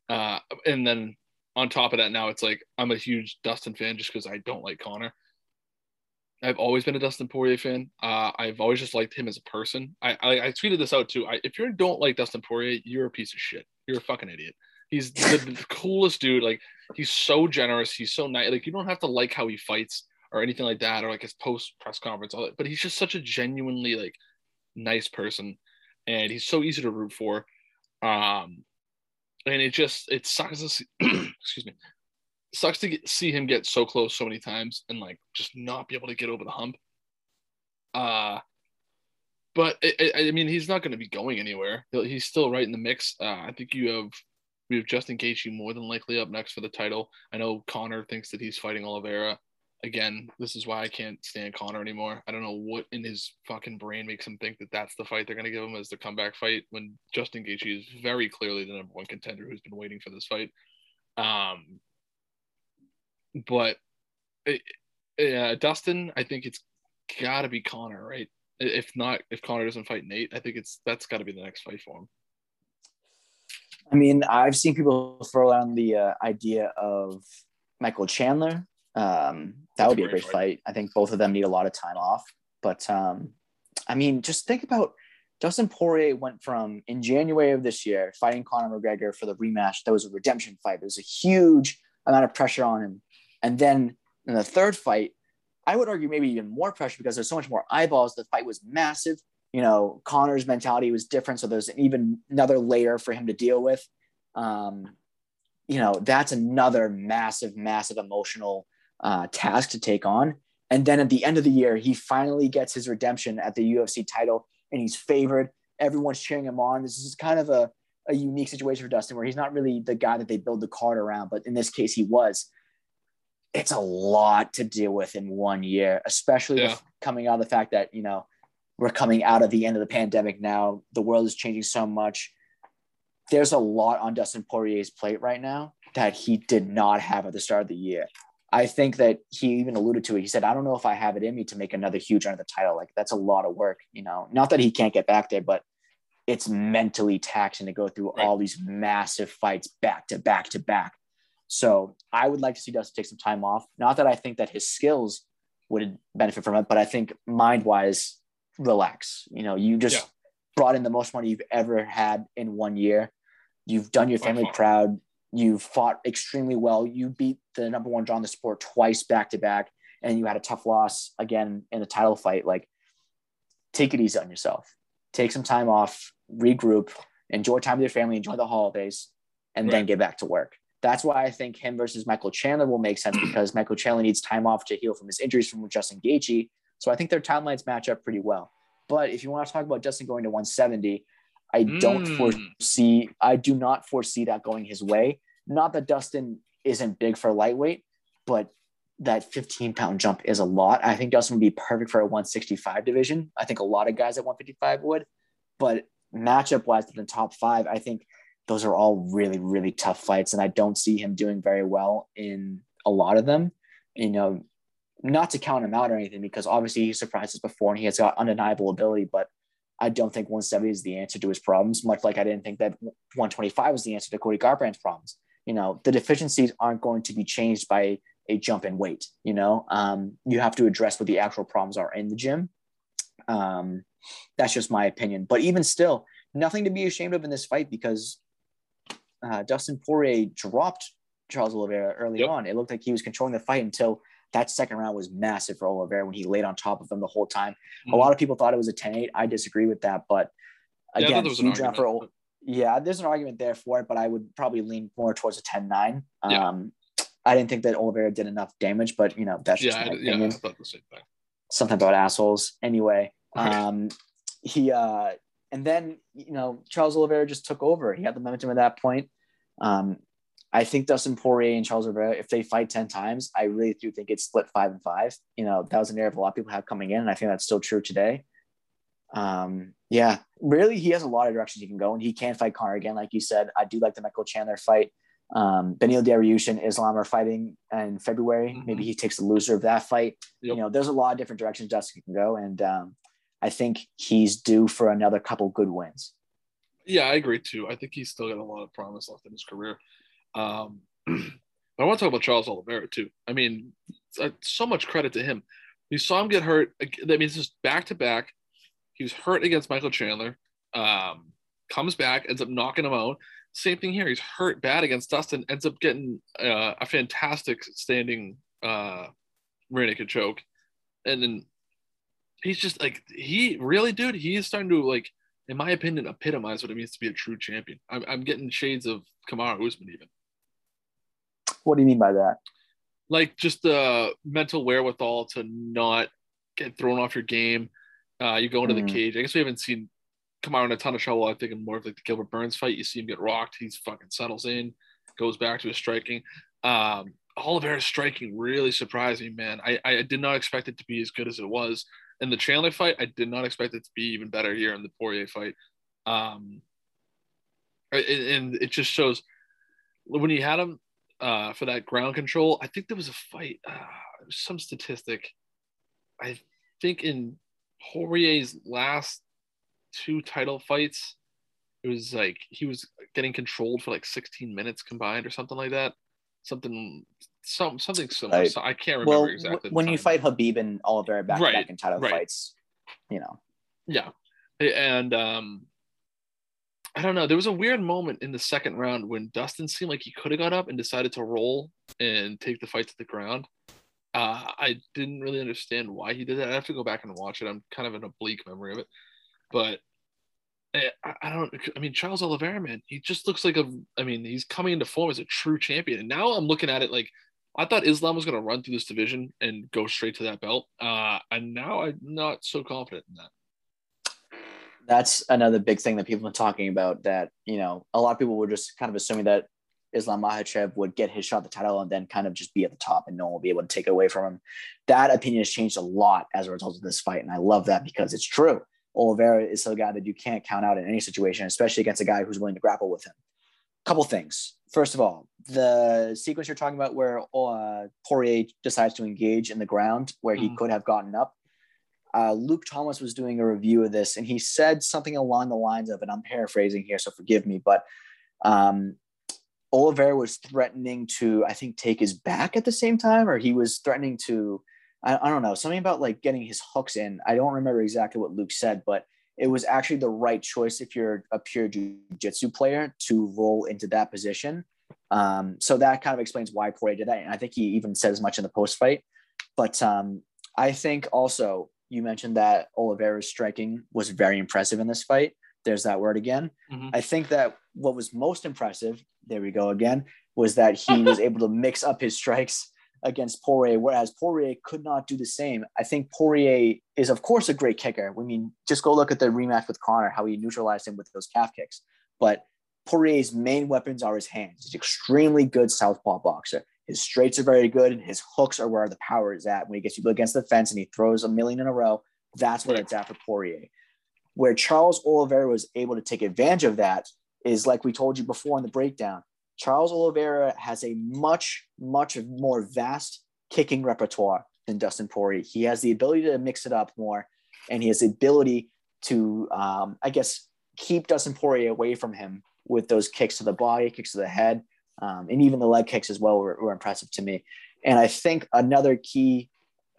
Uh, and then on top of that, now it's like I'm a huge Dustin fan just because I don't like Conor. I've always been a Dustin Poirier fan. Uh, I've always just liked him as a person. I, I, I tweeted this out too. I, if you don't like Dustin Poirier, you're a piece of shit. You're a fucking idiot. He's the, coolest dude. Like he's so generous. He's so nice. Like you don't have to like how he fights or anything like that, or like his post press conference. All that. But he's just such a genuinely like nice person, and he's so easy to root for. Um, and it just it sucks to see. excuse me. Sucks to get, see him get so close so many times and like just not be able to get over the hump. Uh but it, it, I mean, he's not going to be going anywhere. He's still right in the mix. Uh, I think you have we have Justin Gaethje more than likely up next for the title. I know Conor thinks that he's fighting Oliveira. Again, this is why I can't stand Conor anymore. I don't know what in his fucking brain makes him think that that's the fight they're going to give him as the comeback fight when Justin Gaethje is very clearly the number one contender who's been waiting for this fight. Um, but it, yeah, Dustin, I think it's got to be Conor, right? If not, if Conor doesn't fight Nate, I think it's that's got to be the next fight for him. I mean, I've seen people throw around the uh, idea of Michael Chandler. Um, that would be a great fight. I think both of them need a lot of time off. But um, I mean, just think about Dustin Poirier went from in January of this year fighting Conor McGregor for the rematch. That was a redemption fight. There was a huge amount of pressure on him. And then in the third fight, I would argue maybe even more pressure because there's so much more eyeballs. The fight was massive you know, Conor's mentality was different. So there's even another layer for him to deal with. Um, you know, that's another massive, massive emotional uh, task to take on. And then at the end of the year, he finally gets his redemption at the UFC title and he's favored. Everyone's cheering him on. This is kind of a, a unique situation for Dustin where he's not really the guy that they build the card around, but in this case, he was. It's a lot to deal with in one year, especially yeah. coming out of the fact that, you know, we're coming out of the end of the pandemic now. The world is changing so much. There's a lot on Dustin Poirier's plate right now that he did not have at the start of the year. I think that he even alluded to it. He said, I don't know if I have it in me to make another huge run of the title. Like that's a lot of work, you know, not that he can't get back there, but it's mentally taxing to go through all these massive fights back to back to back. So I would like to see Dustin take some time off. Not that I think that his skills would benefit from it, but I think mind wise, relax. You know, you just yeah. brought in the most money you've ever had in one year. You've done your family proud. You've fought extremely well. You beat the number one draw in the sport twice back to back, and you had a tough loss again in a title fight. Like, take it easy on yourself. Take some time off, regroup, enjoy time with your family, enjoy the holidays, and right. then get back to work. That's why I think him versus Michael Chandler will make sense because Michael Chandler needs time off to heal from his injuries from Justin Gaethje, so I think their timelines match up pretty well. But if you want to talk about Justin going to 170, I don't mm. foresee, I do not foresee that going his way. Not that Dustin isn't big for lightweight, but that 15 pound jump is a lot. I think Dustin would be perfect for a 165 division. I think a lot of guys at 155 would, but matchup wise to the top five, I think those are all really, really tough fights. And I don't see him doing very well in a lot of them. You know, not to count him out or anything, because obviously he surprised us before and he has got undeniable ability, but I don't think 170 is the answer to his problems, much like I didn't think that 125 was the answer to Cody Garbrandt's problems. You know, the deficiencies aren't going to be changed by a jump in weight. You know, um, you have to address what the actual problems are in the gym. Um, that's just my opinion. But even still, nothing to be ashamed of in this fight because uh, Dustin Poirier dropped Charles Oliveira early yep. on. It looked like he was controlling the fight until that second round was massive for Oliveira when he laid on top of him the whole time. Mm-hmm. A lot of people thought it was a 10-8. I disagree with that, but again, yeah, huge round for yeah, there's an argument there for it, but I would probably lean more towards a 10-9. Yeah. Um, I didn't think that Oliveira did enough damage, but you know, that's just yeah, my I, opinion. Yeah, I thought the same thing. Something about assholes. Anyway, um, he uh, and then you know Charles Oliveira just took over. He had the momentum at that point. Um, I think Dustin Poirier and Charles Oliveira, if they fight 10 times, I really do think it's split five and five. You know, that was a narrative a lot of people have coming in, and I think that's still true today. Um, yeah, really, he has a lot of directions he can go, and he can fight Conor again, like you said. I do like the Michael Chandler fight. Um, Beneil Dariush and Islam are fighting in February. Mm-hmm. Maybe he takes the loser of that fight. Yep. You know, there's a lot of different directions Dustin can go, and um, I think he's due for another couple good wins. Yeah, I agree too. I think he's still got a lot of promise left in his career. Um, I want to talk about Charles Oliveira too. I mean, uh, so much credit to him. You saw him get hurt. That means just back to back. He was hurt against Michael Chandler. Um, comes back, ends up knocking him out. Same thing here. He's hurt bad against Dustin. Ends up getting uh, a fantastic standing uh, rear choke, and then he's just like he really, dude. He is starting to like in my opinion, epitomize what it means to be a true champion. I'm, I'm getting shades of Kamaru Usman even. What do you mean by that? Like just the mental wherewithal to not get thrown off your game. Uh, you go into mm. the cage. I guess we haven't seen Kamaru in a ton of trouble. I think more of like the Gilbert Burns fight. You see him get rocked. He's fucking settles in, goes back to his striking. Um, Oliveira's striking really surprised me, man. I, I did not expect it to be as good as it was in the Chandler fight, I did not expect it to be even better here in the Poirier fight. Um, and it just shows when he had him uh, for that ground control. I think there was a fight, uh, some statistic. I think in Poirier's last two title fights, it was like he was getting controlled for like 16 minutes combined or something like that. Something some something similar. Right. So I can't remember well, exactly. When you fight Khabib and Oliveira back right. back in title right. fights, you know. Yeah, and um, I don't know. There was a weird moment in the second round when Dustin seemed like he could have got up and decided to roll and take the fight to the ground. Uh, I didn't really understand why he did that. I have to go back and watch it. I'm kind of in a bleak memory of it, but eh, I, I don't. I mean, Charles Oliveira, man, he just looks like a. I mean, he's coming into form as a true champion, and now I'm looking at it like I thought Islam was going to run through this division and go straight to that belt. Uh, and now I'm not so confident in that. That's another big thing that people are talking about. That you know, a lot of people were just kind of assuming that Islam Makhachev would get his shot at the title and then kind of just be at the top, and no one will be able to take it away from him. That opinion has changed a lot as a result of this fight, and I love that because it's true. Oliveira is a guy that you can't count out in any situation, especially against a guy who's willing to grapple with him. Couple things first of all, the sequence you're talking about where uh, Poirier decides to engage in the ground where he mm. could have gotten up. Uh, Luke Thomas was doing a review of this and he said something along the lines of, and I'm paraphrasing here, so forgive me, but um, was threatening to, I think, take his back at the same time, or he was threatening to, I, I don't know, something about like getting his hooks in. I don't remember exactly what Luke said, but it was actually the right choice if you're a pure jiu-jitsu player to roll into that position. Um, so that kind of explains why Poirier did that. And I think he even said as much in the post fight. But um, I think also you mentioned that Oliveira's striking was very impressive in this fight. There's that word again. Mm-hmm. I think that what was most impressive, there we go again, was that he was able to mix up his strikes against Poirier, whereas Poirier could not do the same. I think Poirier is, of course, a great kicker. I mean, just go look at the rematch with Conor, how he neutralized him with those calf kicks. But Poirier's main weapons are his hands. He's extremely good southpaw boxer. His straights are very good, and his hooks are where the power is at. When he gets people against the fence and he throws a million in a row, that's where it's at for Poirier. Where Charles Oliveira was able to take advantage of that is like we told you before in the breakdown. Charles Oliveira has a much, much more vast kicking repertoire than Dustin Poirier. He has the ability to mix it up more, and he has the ability to, um, I guess, keep Dustin Poirier away from him with those kicks to the body, kicks to the head, um, and even the leg kicks as well were, were impressive to me. And I think another key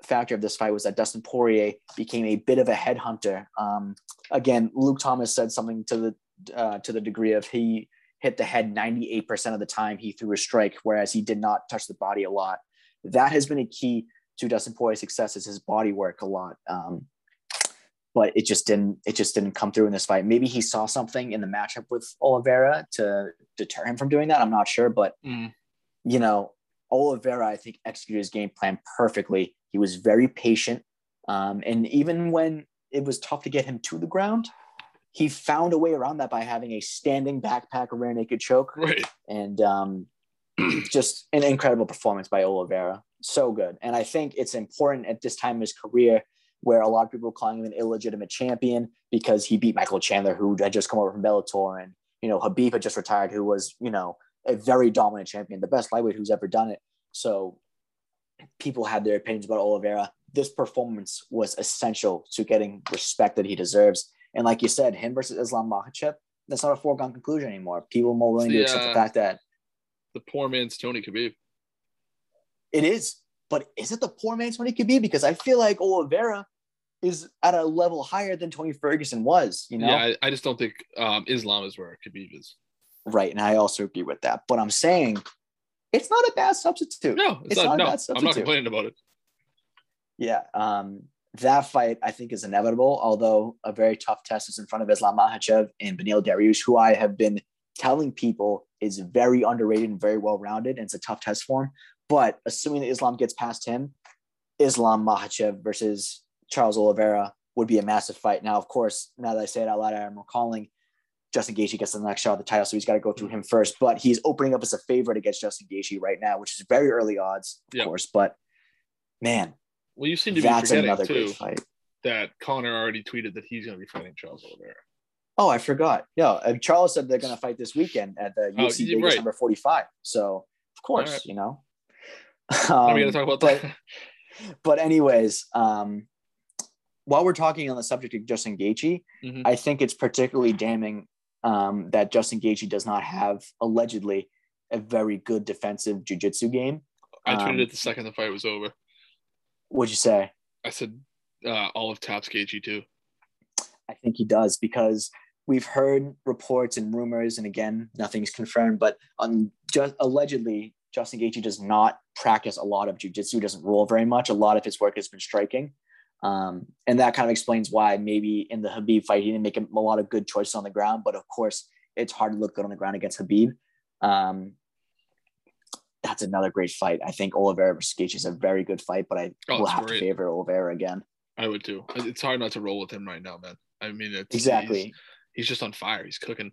factor of this fight was that Dustin Poirier became a bit of a headhunter. Um, again, Luke Thomas said something to the uh, to the degree of he hit the head 98% of the time he threw a strike, whereas he did not touch the body a lot. That has been a key to Dustin Poirier's success is his body work a lot. Um, but it just didn't it just didn't come through in this fight. Maybe he saw something in the matchup with Oliveira to deter him from doing that. I'm not sure, but mm. you know, Oliveira I think executed his game plan perfectly. He was very patient, um, and even when it was tough to get him to the ground, he found a way around that by having a standing backpack rear naked choke. Right. And um, just an incredible performance by Oliveira. So good. And I think it's important at this time in his career where a lot of people were calling him an illegitimate champion because he beat Michael Chandler, who had just come over from Bellator, and you know Khabib had just retired, who was you know a very dominant champion, the best lightweight who's ever done it. So people had their opinions about Oliveira. This performance was essential to getting respect that he deserves. And like you said, him versus Islam Makhachev, that's not a foregone conclusion anymore. People are more willing the, to accept uh, the fact that the poor man's Tony Khabib. It is, but is it the poor man's Tony Khabib? Because I feel like Oliveira is at a level higher than Tony Ferguson was. You know, yeah, I, I just don't think um, Islam is where Khabib is. Right, and I also agree with that. But I'm saying it's not a bad substitute. No, it's, it's not, not, no, I'm not complaining about it. Yeah, um, that fight I think is inevitable. Although a very tough test is in front of Islam Makhachev and Beneil Dariush, who I have been telling people is very underrated and very well rounded, and it's a tough test for him. But assuming that Islam gets past him, Islam Makhachev versus Charles Oliveira would be a massive fight. Now, of course, now that I say it out loud, I'm recalling Justin Gaethje gets the next shot at the title, so he's got to go through him first. But he's opening up as a favorite against Justin Gaethje right now, which is very early odds, of yep. course. But man, well, you seem to be that's another too, great fight. That Conor already tweeted that he's going to be fighting Charles Oliveira. Oh, I forgot. Yeah, Charles said they're going to fight this weekend at the UFC oh, Vegas right. number forty-five. So of course, right. you know. Um, we to talk about but, that. But anyways, um, while we're talking on the subject of Justin Gaethje, mm-hmm. I think it's particularly damning um, that Justin Gaethje does not have allegedly a very good defensive jiu-jitsu game. I tweeted um, it the second the fight was over. What'd you say? I said uh, all of taps Gaethje too. I think he does because we've heard reports and rumors, and again, nothing's confirmed, but on just allegedly, Justin Gaethje does not practice a lot of jiu-jitsu, doesn't roll very much. A lot of his work has been striking. Um, and that kind of explains why maybe in the Khabib fight, he didn't make a, lot of good choices on the ground. But of course, it's hard to look good on the ground against Khabib. Um, that's another great fight. I think Oliveira versus Gaethje is a very good fight, but I oh, will have great. to favor Oliveira again. I would too. It's hard not to roll with him right now, man. I mean, exactly. He's, he's, just on fire. He's cooking.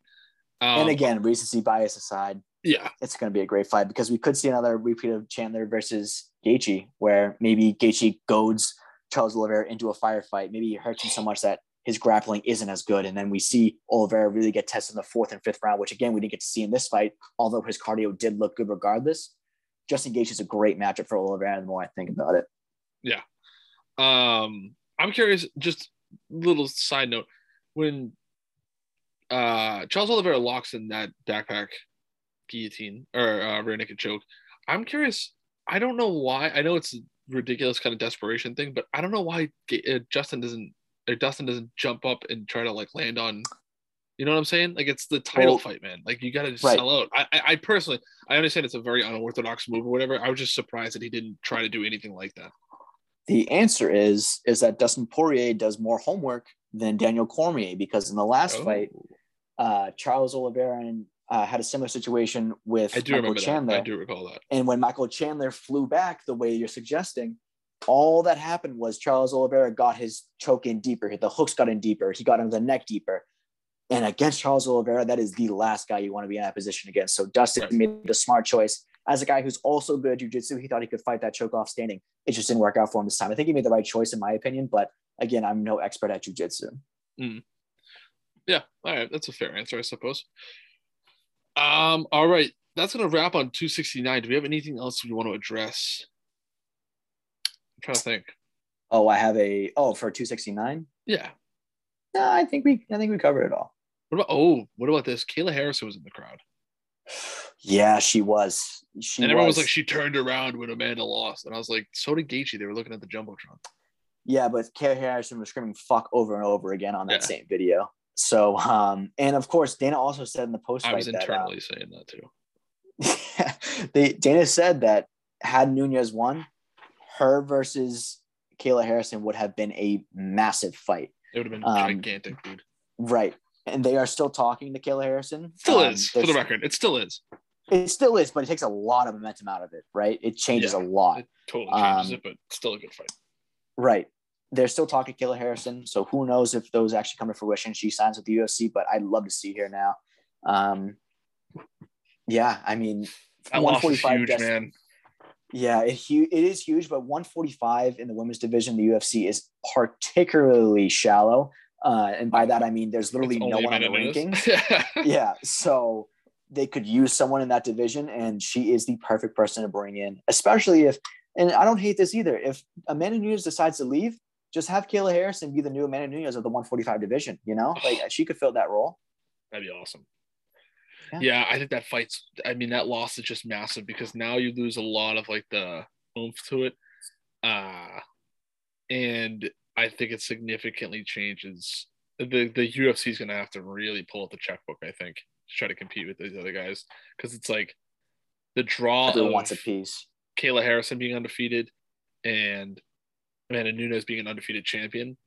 Um, and again, recency bias aside, yeah, it's going to be a great fight because we could see another repeat of Chandler versus Gaethje, where maybe Gaethje goads Charles Oliveira into a firefight. Maybe he hurts him so much that his grappling isn't as good. And then we see Oliveira really get tested in the fourth and fifth round, which again, we didn't get to see in this fight, although his cardio did look good regardless. Justin Gaethje is a great matchup for Oliveira the more I think about it. Yeah. Um, I'm curious, just little side note, when uh, Charles Oliveira locks in that backpack guillotine or uh, rear naked choke, I'm curious. I don't know why. I know it's a ridiculous kind of desperation thing, but I don't know why uh, Justin doesn't or Dustin doesn't jump up and try to like land on. You know what I'm saying? Like it's the title well, fight, man. Like you got to just right. sell out. I, I, I personally, I understand it's a very unorthodox move or whatever. I was just surprised that he didn't try to do anything like that. The answer is is that Dustin Poirier does more homework than Daniel Cormier because in the last oh. fight, uh, Charles Oliveira and uh, had a similar situation with I do Michael remember Chandler. That. I do recall that. And when Michael Chandler flew back the way you're suggesting, all that happened was Charles Oliveira got his choke in deeper. The hooks got in deeper. He got into the neck deeper. And against Charles Oliveira, that is the last guy you want to be in that position against. So Dustin right. made the smart choice as a guy who's also good at jujitsu, he thought he could fight that choke off standing. It just didn't work out for him this time. I think he made the right choice, in my opinion. But again, I'm no expert at jujitsu. Mm. Yeah, all right, that's a fair answer, I suppose. Um, all right, that's gonna wrap on 269. Do we have anything else we want to address? I'm trying to think. Oh, I have a oh for 269. Yeah. No, I think we I think we covered it all. What about oh, what about this? Kayla Harrison was in the crowd. Yeah, she was. She and everyone was. was like, she turned around when Amanda lost. And I was like, so did Gaethje. They were looking at the Jumbotron. Yeah, but Kayla Harrison was screaming "fuck" over and over again on that Yeah. same video. So, um, and of course, Dana also said in the post I was that internally saying that too. um, they Dana said that had Nunes won, her versus Kayla Harrison would have been a massive fight. It would have been Um, gigantic, dude. Right. And they are still talking to Kayla Harrison. Still Um, is, for the record. It still is. It still is, but it takes a lot of momentum out of it, right? It changes Yeah. a lot. It totally changes Um, it, but still a good fight. Right. They're still talking Kayla Harrison. So who knows if those actually come to fruition. She signs with the UFC, but I'd love to see her now. Um, yeah, I mean, That loss is 145 huge, just- man. Yeah, it, hu- it is huge, but 145 in the women's division, the UFC is particularly shallow. Uh, and by that, I mean there's literally no one on the rankings. yeah, so they could use someone in that division, and she is the perfect person to bring in, especially if, and I don't hate this either. If Amanda Nunes decides to leave, just have Kayla Harrison be the new Amanda Nunes of the 145 division. You know, like she could fill that role. That'd be awesome. Yeah. Yeah. I think that fight's. I mean, that loss is just massive because now you lose a lot of like the oomph to it, uh, and I think it significantly changes. The the UFC is gonna have to really pull out the checkbook. I think to try to compete with these other guys because it's like the draw Everyone of wants a piece. Kayla Harrison being undefeated and Amanda Nunes being an undefeated champion,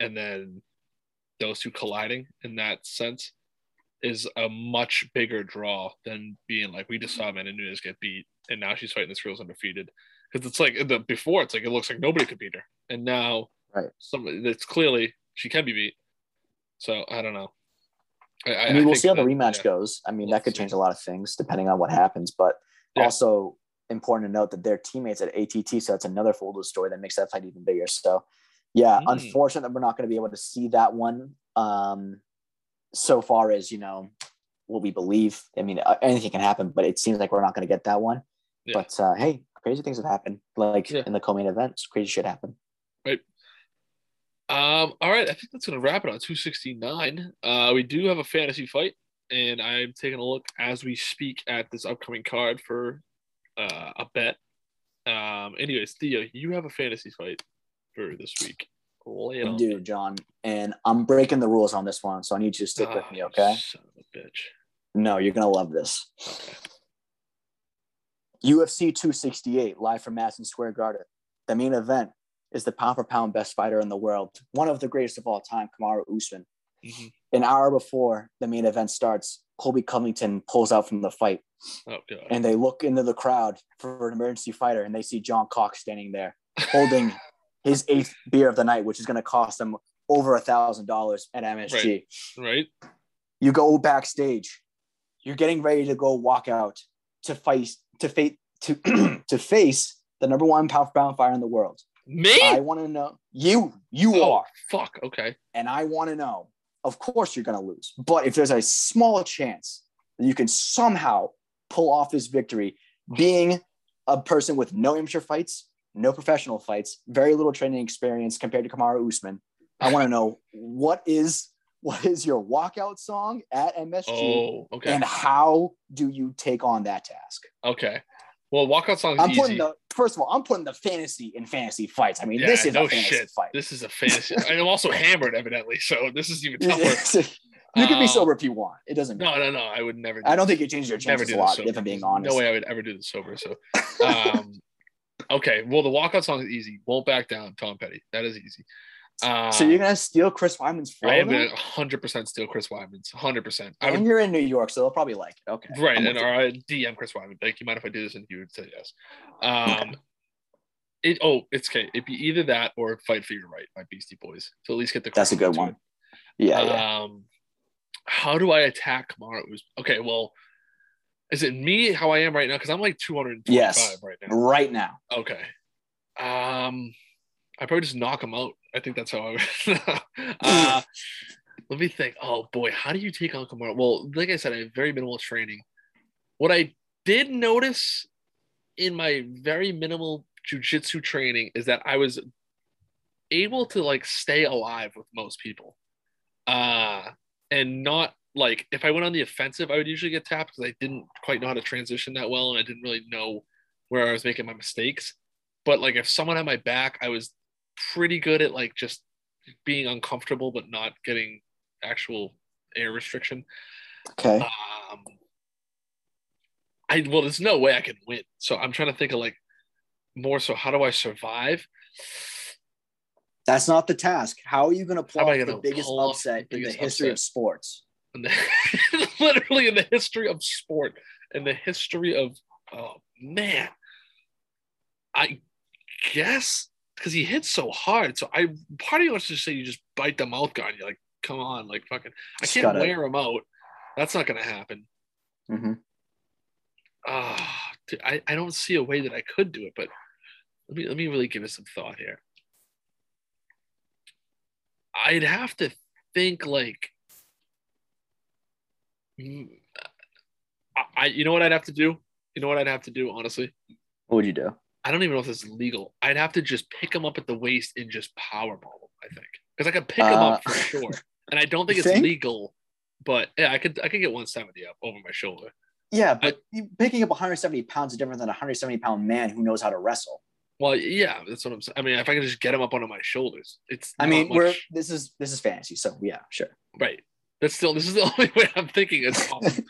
and then those two colliding in that sense is a much bigger draw than being like we just saw Amanda Nunes get beat and now she's fighting this girl's undefeated because it's like the before it's like it looks like nobody could beat her and now Right. some it's clearly she can be beat so I don't know I, I mean, we'll see how the rematch yeah. goes. I mean, We'll that could see. change a lot of things depending on what happens. But Yeah. also important to note that they're teammates at ATT, so that's another folded story that makes that fight even bigger. So, yeah, Mm. unfortunate that we're not going to be able to see that one. Um, so far as you know, what we believe. I mean, anything can happen, but it seems like we're not going to get that one. Yeah. But uh, hey, crazy things have happened. Like Yeah. in the co-main events, crazy shit happened. Right. Um, all right, I think that's gonna wrap it on 269. Uh, we do have a fantasy fight, and I'm taking a look as we speak at this upcoming card for uh, a bet. Um, anyways, Theo, you have a fantasy fight for this week. Lay I do, John, and I'm breaking the rules on this one, so I need you to stick with Ah, me, okay? Son of a bitch. No, you're gonna love this. Okay. UFC 268, live from Madison Square Garden. The main event is the pound for pound best fighter in the world, one of the greatest of all time, Kamaru Usman. Mhm. An hour before the main event starts, Colby Covington pulls out from the fight, Oh god. and they look into the crowd for an emergency fighter, and they see John Cox standing there holding his eighth beer of the night, which is going to cost him over a thousand dollars at MSG. right? You go backstage. You're getting ready to go walk out to face to face to to face the number one pound for pound fighter in the world. Me? I want to know you. You oh, are, fuck. Okay. and I want to know. Of course, you're going to lose, but if there's a small chance that you can somehow pull off this victory, being a person with no amateur fights, no professional fights, very little training experience compared to Kamaru Usman, I want to know what is what is your walkout song at MSG, Oh, okay. and how do you take on that task? okay. Well, walkout song I'm easy. putting the first of all, I'm putting the fantasy in fantasy fights. I mean, yeah, this is no a fantasy shit. fight. This is a fantasy. and I'm also hammered, evidently, so this is even tougher. you can be Um, sober if you want. It doesn't matter. No, no, no. I would never. Do I don't think you changes your chances a lot, if I'm being honest. No way I would ever do this sober. So, um, okay. Well, the walkout song is easy. Won't back down. Tom Petty. That is easy. Um, so you're gonna steal Chris Weidman's flow, I am gonna 100 percent steal Chris Weidman's. 100. percent I and you're in New York, so they'll probably like it. Okay, right I'm and or I DM Chris Wyman. Like, you mind if I do this? And he would say yes. Um, it oh, it's okay. It'd be either that or Fight for Your Right by Beastie Boys. To at least get the That's a good one. it. Yeah, yeah. Um, how do I attack Kamaru? Usman? Okay, well, Is it me how I am right now? Because I'm like 225 Yes. right now. right now. Okay. Um, I probably just knock him out. I think that's how I would. uh, let me think. Oh boy, how do you take on Kamaru? Well, like I said, I have very minimal training. What I did notice in my very minimal jujitsu training is that I was able to like stay alive with most people. Uh, and not like if I went on the offensive, I would usually get tapped because I didn't quite know how to transition that well and I didn't really know where I was making my mistakes. But like if someone had my back, I was pretty good at like just being uncomfortable but not getting actual air restriction. Okay. Um, I well, there's no way I can win. So I'm trying to think of like more so how do I survive? That's not the task. How are you going to pull How am I off the biggest upset the in the history upset? of sports? In the, literally in the history of sport and the history of oh man. I guess because he hits so hard. So I part of you wants to say you just bite the mouth guard. You're like, come on, like fucking I can't gotta- wear him out. That's not gonna happen. hmm Ah, dude, I, I don't see a way that I could do it, but let me let me really give it some thought here. I'd have to think like mm, I you know what I'd have to do? You know what I'd have to do, honestly? What would you do? I don't even know if this is legal. I'd have to just pick him up at the waist and just powerbomb him, I think. Because I could pick him up Uh, for sure. And I don't think it's think? legal, but yeah, I could I could get 170 up over my shoulder. Yeah, but you picking up 170 pounds is different than a 170 pound man who knows how to wrestle. Well, yeah, that's what I'm saying. I mean, if I can just get him up onto my shoulders, it's. I mean, much- we're this is this is fantasy, so yeah, sure. right. That's still this is the only way I'm thinking. It's awesome.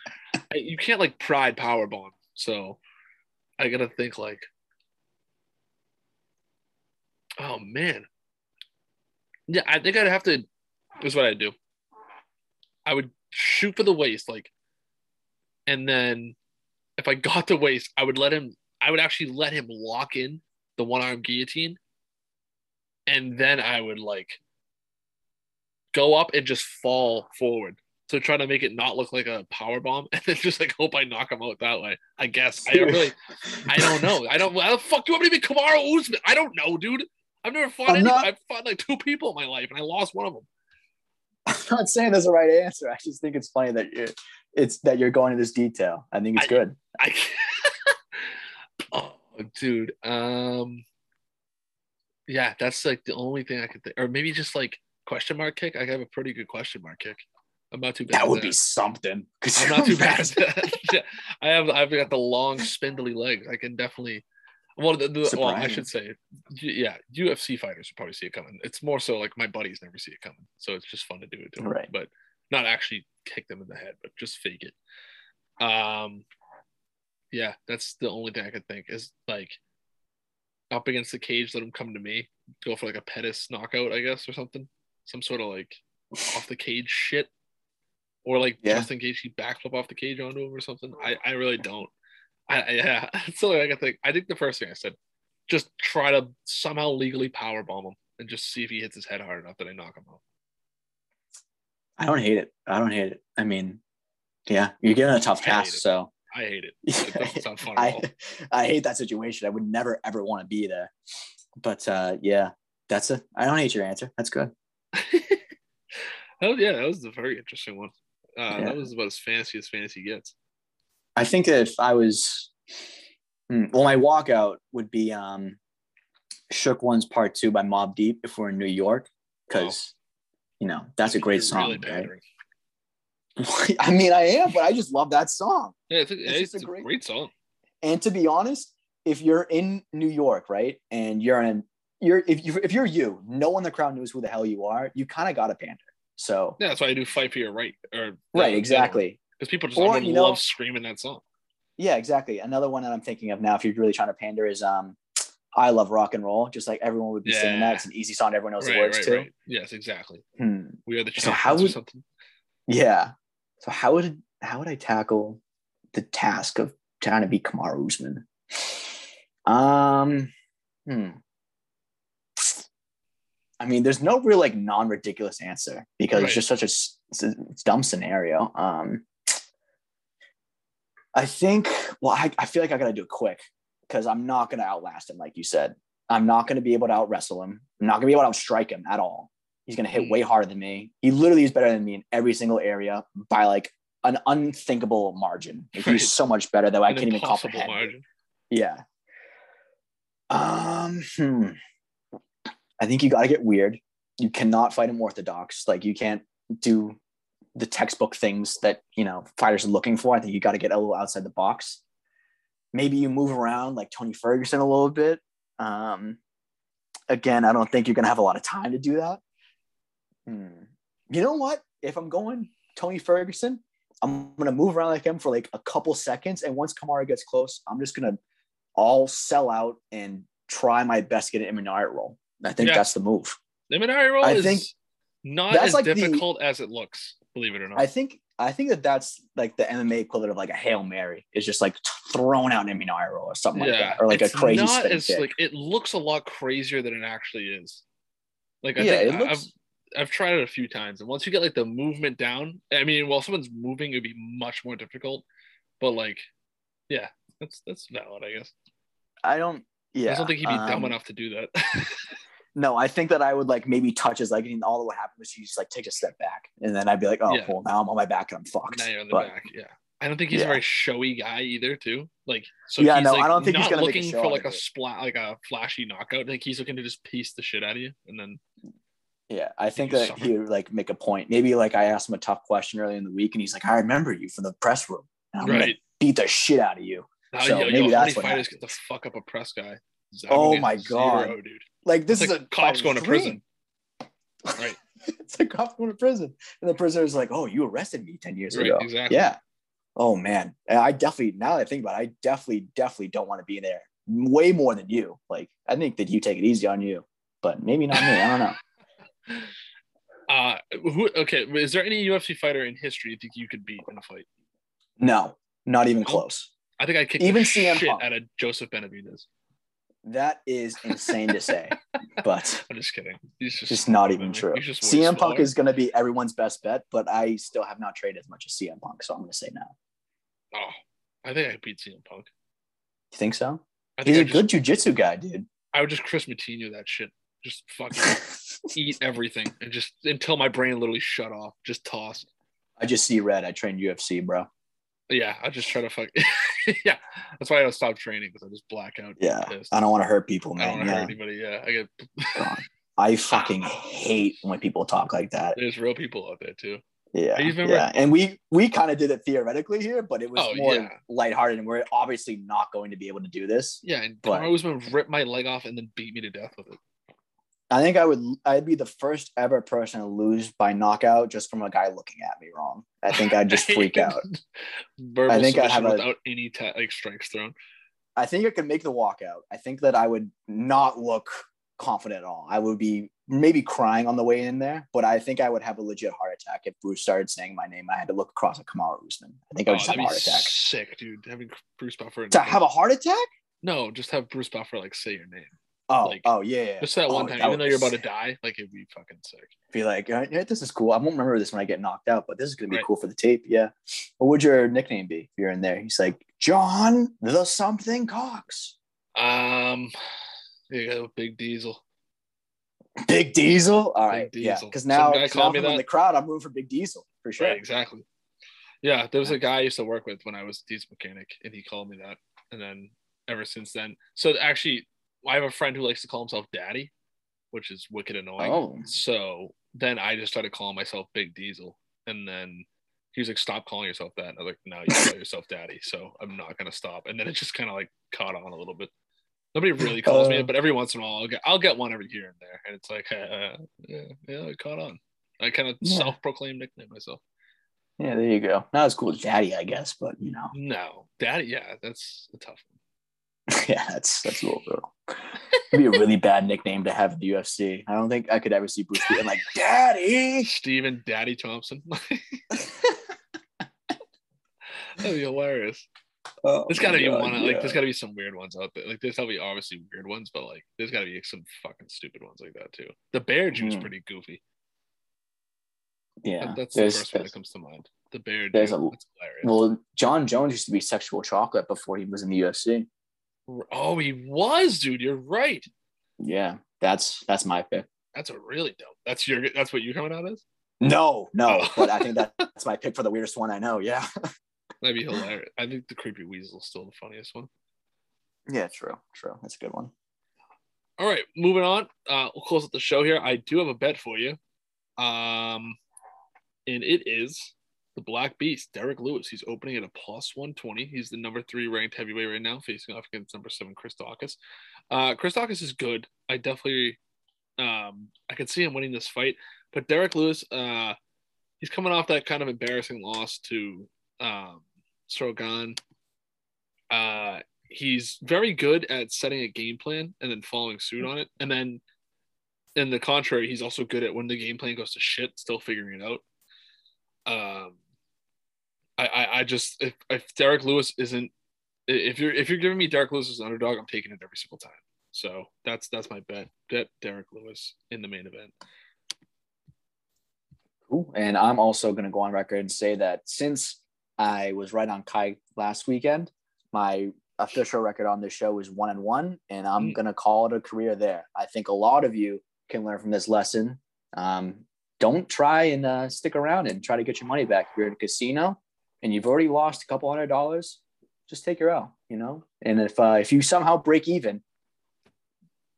You can't like pride power bomb, so I gotta think like, oh man, yeah. I think I'd have to. Is what I'd do. I would shoot for the waist, like, and then if I got the waist, I would let him. I would actually let him lock in the one arm guillotine, and then I would like go up and just fall forward. So try to make it not look like a power bomb, and then just like hope I knock him out that way. I guess I don't really, I don't know. I don't. How the fuck do you want me to be Kamaru Usman? I don't know, dude. I've never fought I'm any. not- I've fought like two people in my life, and I lost one of them. I'm not saying that's the right answer. I just think it's funny that you it's that you're going into this detail. I think it's I- good. I oh, dude. Um, yeah, that's like the only thing I could think, or maybe just like question mark kick. I have a pretty good question mark kick. I'm not too bad. That at would be something. I'm not too bad. fast. at that. Yeah, I have. I've got the long, spindly legs. I can definitely. Well, the, the, well, I should say, yeah, UFC fighters would probably see it coming. It's more so like my buddies never see it coming, so it's just fun to do it to them. Right. But not actually kick them in the head, but just fake it. Um, yeah, that's the only thing I could think is like up against the cage, let him come to me, go for like a Pettis knockout, I guess, or something, some sort of like off the cage shit, or like Yeah. Justin Gaethje backflip off the cage onto him or something. I I really don't. I, yeah, that's the only thing I can think. I think the first thing I said, just try to somehow legally power bomb him and just see if he hits his head hard enough that I knock him out. I don't hate it. I don't hate it. I mean, yeah, you're getting a tough I task, so I hate it. It doesn't sound fun. I I hate that situation. I would never ever want to be there. But uh yeah, that's a I don't hate your answer. That's good. Oh yeah, that was a very interesting one. Uh, Yeah. That was about as fancy as fantasy gets. I think if I was hmm, well, my walkout would be um Shook Ones Part Two by Mobb Deep if we're in New York. Because you know, that's a great You're song. really right? I mean, I am, but I just love that song. Yeah, it's a, It's it's, a a great- great song. And to be honest, if you're in New York, right, and you're in, you're if you if you're you, no one in the crowd knows who the hell you are. You kind of got to pander. So Yeah, that's why I do fight for your right. Or right, exactly. Because people just Or, you know- love screaming that song. Yeah, exactly. Another one that I'm thinking of now, if you're really trying to pander, is um, I love rock and roll. Just like everyone would be singing that. It's an easy song. Everyone knows the words right, too. right. Yes, exactly. Hmm. We are the So champions how or would- something. Yeah. So how would how would I tackle the task of trying to be Kamaru Usman? Um, hmm. I mean, there's no real like non-ridiculous answer because Right. it's just such a a dumb scenario. Um, I think. Well, I, I feel like I gotta do it quick because I'm not gonna outlast him, like you said. I'm not gonna be able to out wrestle him. I'm not gonna be able to outstrike him at all. He's gonna hit Mm. way harder than me. He literally is better than me in every single area by like an unthinkable margin. Like, He's so much better that I can't even comprehend. margin. Yeah. Um, hmm. I think you got to get weird. You cannot fight him orthodox. Like you can't do the textbook things that you know fighters are looking for. I think you got to get a little outside the box. Maybe you move around like Tony Ferguson a little bit. Um, again, I don't think you're gonna have a lot of time to do that. Hmm. You know what? If I'm going Tony Ferguson, I'm gonna move around like him for like a couple seconds, and once Kamaru gets close, I'm just gonna all sell out and try my best to get an Imanari roll. I think Yeah. that's the move. The Minari roll I is think not as like the- difficult as it looks. Believe it or not. I think I think that that's like the MMA equivalent of like a hail mary. It's just like thrown out an Imanari roll or something like that, or like it's a crazy not as kick. like it looks a lot crazier than it actually is. Like I yeah, think it looks. I've, I've tried it a few times, and once you get like the movement down, I mean, while someone's moving, it'd be much more difficult. But like, yeah, that's that's valid, I guess. I don't. Yeah, I don't think he'd be dumb um, enough to do that. No, I think that I would like maybe touch his leg, and all that would happen was he just like take a step back, and then I'd be like, oh, Yeah. well, now I'm on my back and I'm fucked. now you're on the But- back, yeah. I don't think he's Yeah. a very showy guy either, too. Like, so Yeah, he's no, like I don't think he's gonna make a looking show for like a splat, like a flashy knockout. I think he's looking to just piece the shit out of you, and then Yeah, I think that suffer. he would like make a point. Maybe like I asked him a tough question early in the week, and he's like, "I remember you from the press room. I'm gonna beat the shit out of you." Now, So yo, yo, maybe how that's what fighters get to fuck up a press guy? Oh my God. dude. Like this It's is like a cops going to prison. Right. it's a cop going to prison, and the prisoner's like, "Oh, you arrested me ten years Right, ago." exactly. Yeah. Oh man, I definitely now that I think about it, I definitely definitely don't want to be there way more than you. Like I think that you take it easy on you, but maybe not me. I don't know. Uh, who? Okay, is there any UFC fighter in history you think you could beat in a fight? No, not even close. I think I kick Even the CM shit Punk. out of Joseph Benavidez. That is insane to say, but I'm just kidding. He's just just not even true. CM Punk is going to be everyone's best bet, but I still have not traded as much as CM Punk, so I'm going to say no. Oh, I think I beat CM Punk. You think so? I He's think a I just, good jujitsu guy, dude. I would just Chris Matinho that shit. Just fucking eat everything and just until my brain literally shut off. Just toss. I just see red. I trained UFC, bro. Yeah, I just try to fuck. yeah, that's why I stopped training because I just black out. Yeah, pissed. I don't want to hurt people, I don't want to Yeah. hurt anybody. Yeah, I get. God. I fucking hate when people talk like that. There's real people out there too. Yeah, yeah. And we we kind of did it theoretically here, but it was Oh, more yeah. lighthearted, and we're obviously not going to be able to do this. Yeah, and But- Kamaru Usman rip my leg off and then beat me to death with it. I think I would I'd be the first ever person to lose by knockout just from a guy looking at me wrong. I think I'd just freak out. I think I'd have a- without any ta- like strikes thrown. I think I could make the walkout. I think that I would not look confident at all. I would be maybe crying on the way in there, but I think I would have a legit heart attack if Bruce started saying my name. I had to look across at Kamaru Usman. I think I Oh, would just have a heart attack. sick, dude. Having Bruce Buffer To have a heart attack? no, just have Bruce Buffer like say your name. Oh, Like, oh yeah, yeah. Just that one Oh, time, that even though you're be about to die, like it'd be fucking sick. Be like, "Uh, yeah, this is cool. I won't remember this when I get knocked out, but this is gonna be Right. cool for the tape. Yeah. What would your nickname be if you're in there? He's like John the something Cox. Um, you go Big Diesel. Big Diesel. All right, Big yeah. Because now, called now me I'm in the crowd, I'm rooting for Big Diesel for sure. Right, exactly. Yeah, there was a guy I used to work with when I was a diesel mechanic, and he called me that. And then ever since then, so actually, I have a friend who likes to call himself Daddy, which is wicked annoying. Oh, So then I just started calling myself Big Diesel, and then he was like, "Stop calling yourself that." And I was like, "No, you call yourself Daddy." So I'm not gonna stop. And then it just kind of like caught on a little bit. Nobody really calls me Uh. it, but every once in a while, I'll get I'll get one every here and there, and it's like, uh, yeah, yeah, it caught on. I kind of Yeah. self-proclaimed nickname myself. yeah. There you go. Not as cool as Daddy, I guess, but you know, No, Daddy, yeah, that's a tough one. yeah, that's that's a little brutal. It'd be a really bad nickname to have in the UFC. I don't think I could ever see Bruce being like Daddy. Stephen Daddy Thompson. That'd be hilarious. Oh There's got to be God, one. Like, there's got to be some weird ones out there. Like, there's be obviously weird ones, but like, there's got to be some fucking stupid ones like that too. The bear juice Mhm. pretty goofy. Yeah, That- that's the first one that comes to mind. The bear. there's dude. a- That's hilarious. Well, Jon Jones used to be sexual chocolate before he was in the UFC. Oh, he was, dude. You're right. Yeah, that's that's my pick. That's a really dope. That's your. That's what you're coming out as. No, no, Oh. but I think that, that's my pick for the weirdest one I know. Yeah. That'd be hilarious. I think the creepy weasel is still the funniest one. Yeah, true, true. That's a good one. All right, moving on. Uh, we'll close up the show here. I do have a bet for you, um, and it is the Black Beast, Derrick Lewis. He's opening at a plus one twenty. He's the number three ranked heavyweight right now, facing off against number seven Chris Daukaus. Uh, Chris Daukaus is good. I definitely, um, I can see him winning this fight, but Derrick Lewis, uh, he's coming off that kind of embarrassing loss to um, Strogan. Uh, he's very good at setting a game plan and then following suit on it. And then, in the contrary, he's also good at when the game plan goes to shit, still figuring it out. Um, I, I, I just if, if Derrick Lewis isn't, if you're if you're giving me Derrick Lewis as an underdog, I'm taking it every single time. So that's that's my bet. Bet Derrick Lewis in the main event. Cool. And I'm also going to go on record and say that since I was right on Kai last weekend, my official record on this show is one and one, and I'm Mm. going to call it a career there. I think a lot of you can learn from this lesson. Um, don't try and uh, stick around and try to get your money back. If you're in a casino and you've already lost a couple hundred dollars, just take your L, you know? And if, uh, if you somehow break even,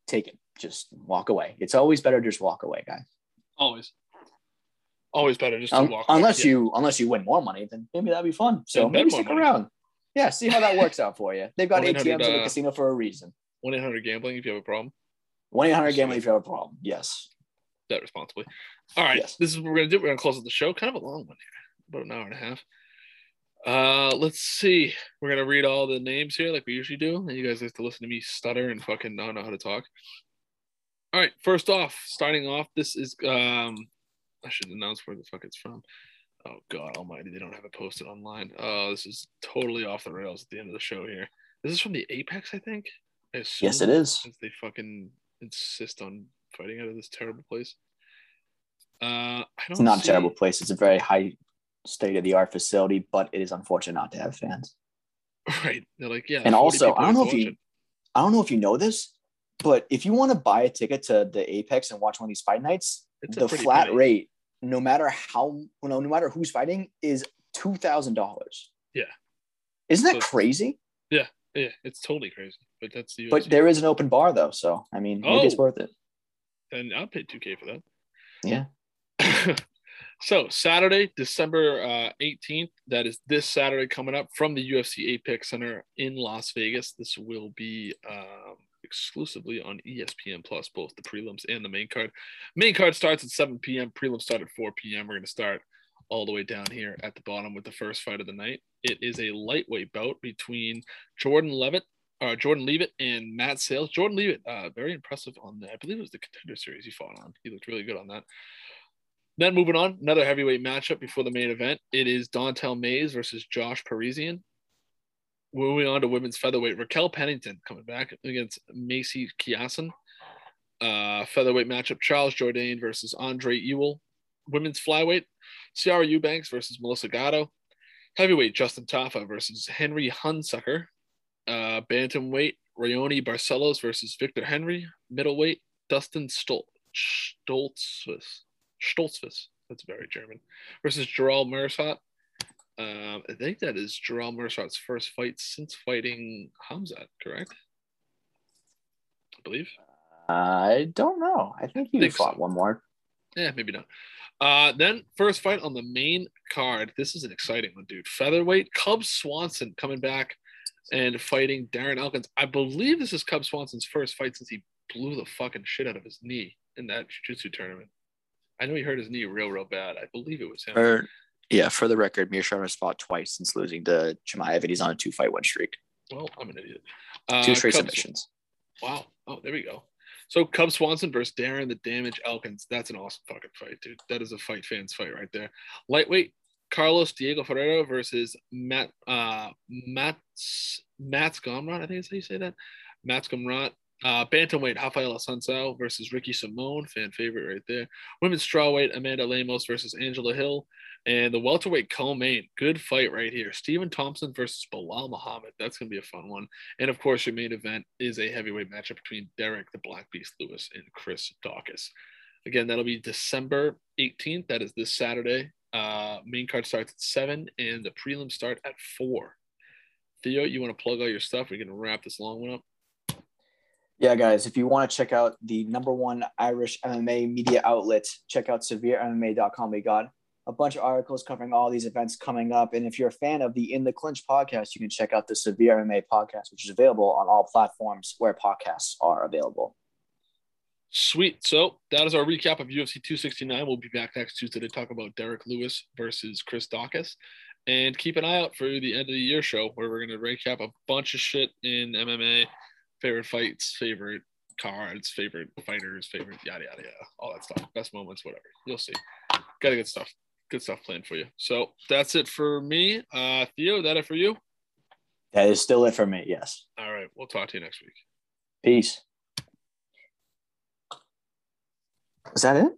take it. Just walk away. It's always better to just walk away, guys. Always, always better just to Um, walk. away. unless Yeah. you unless you win more money, then maybe that'd be fun. So Yeah, maybe stick money. around. Yeah, see how that works out for you. They've got 1-800, ATMs in the uh, casino for a reason. one eight hundred gambling if you have a problem. One eight hundred gambling if you have a problem. Yes. Bet responsibly. All right, Yes. this is what we're gonna do. We're gonna close out the show. Kind of a long one here, about an hour and a half. Uh, let's see. We're gonna read all the names here like we usually do, and you guys have to listen to me stutter and fucking not know how to talk. All right, first off, starting off, this is um, I should announce where the fuck it's from. Oh God Almighty, they don't have it posted online. Oh, this is totally off the rails at the end of the show here. This is from the Apex, I think. I Yes, it is. Since they fucking insist on fighting out of this terrible place. Uh, I don't It's not a see- terrible place. It's a very high state of the art facility, but it is unfortunate not to have fans. Right. They're like, yeah. And also, I don't know if you it. I don't know if you know this, but if you want to buy a ticket to the Apex and watch one of these fight nights, It's the flat penny. rate, no matter how know, no matter who's fighting, is two thousand dollars. Yeah. Isn't that So- crazy? Yeah, yeah, it's totally crazy. But that's the But there is an open bar though, so I mean, maybe it's Oh. worth it. and I'll pay 2K for that. Yeah. so Saturday, December uh, 18th, that is this Saturday coming up from the UFC Apex Center in Las Vegas. This will be um, exclusively on ESPN Plus, both the prelims and the main card. Main card starts at 7 p.m. Prelims start at 4 p.m. We're going to start all the way down here at the bottom with the first fight of the night. It is a lightweight bout between Jordan Levitt uh, Jordan Leavitt and Matt Sayles. Jordan Leavitt, uh, very impressive on the, I believe it was the contender series he fought on. He looked really good on that. Then moving on, another heavyweight matchup before the main event. It is Don'Tale Mayes versus Josh Parisian. Moving on to women's featherweight, Raquel Pennington coming back against Macy Chiasson. Uh, featherweight matchup, Charles Jourdain versus Andre Ewell. Women's flyweight, Ciara Eubanks versus Melissa Gatto. Heavyweight, Justin Tafa versus Henry Hunsucker. Uh, bantamweight, Raoni Barcelos versus Victor Henry. Middleweight, Dustin Stol- Stoltzfus. Stoltzfus. That's very German. Versus Gerald Meerschaert. Um, I think that is Gerald Meerschaert's first fight since fighting Khamzat, correct? I believe. I don't know. I think he Think fought so. one more. Yeah, maybe not. Uh, then first fight on the main card. This is an exciting one, dude. Featherweight, Cub Swanson coming back and fighting Darren Elkins. I believe this is Cub Swanson's first fight since he blew the fucking shit out of his knee in that jiu-jitsu tournament. I know he hurt his knee real, real bad. I believe it was him. Or yeah, for the record, Meerschaert has fought twice since losing to Chimaev, and he's on a two fight win streak. Well, I'm an idiot. Uh, Two straight Cub- submissions. Wow. Oh, there we go. So Cub Swanson versus Darren the Damage Elkins. That's an awesome fucking fight, dude. That is a fight fans fight right there. Lightweight Carlos Diego Ferreira versus Matt uh Matt's Matt Gamrot. I think that's how you say that. Matt's Gamrot. Uh, bantamweight Rafael Assunção versus Ricky Simón, fan favorite right there. Women's strawweight Amanda Lemos versus Angela Hill, and the welterweight co-main, good fight right here. Stephen Thompson versus Belal Muhammad. That's gonna be a fun one. And of course, your main event is a heavyweight matchup between Derrick the Black Beast Lewis and Chris Daukaus. Again, that'll be December 18th. That is this Saturday. Uh, main card starts at seven, and the prelims start at four. Theo, you want to plug all your stuff? We're gonna wrap this long one up. Yeah, guys, if you want to check out the number one Irish MMA media outlet, check out severemma.com. We got a bunch of articles covering all these events coming up. And if you're a fan of the In the Clinch podcast, you can check out the Severe MMA podcast, which is available on all platforms where podcasts are available. Sweet. So that is our recap of UFC 269. We'll be back next Tuesday to talk about Derrick Lewis versus Chris Daukaus. And keep an eye out for the end of the year show where we're going to recap a bunch of shit in MMA, favorite fights, favorite cards, favorite fighters, favorite yada yada yada, all that stuff, best moments, whatever. You'll see. Got a good stuff, good stuff planned for you. So that's it for me. Uh, Theo, that it for you? That is still it for me. Yes. All right. We'll talk to you next week. Peace. Is that it?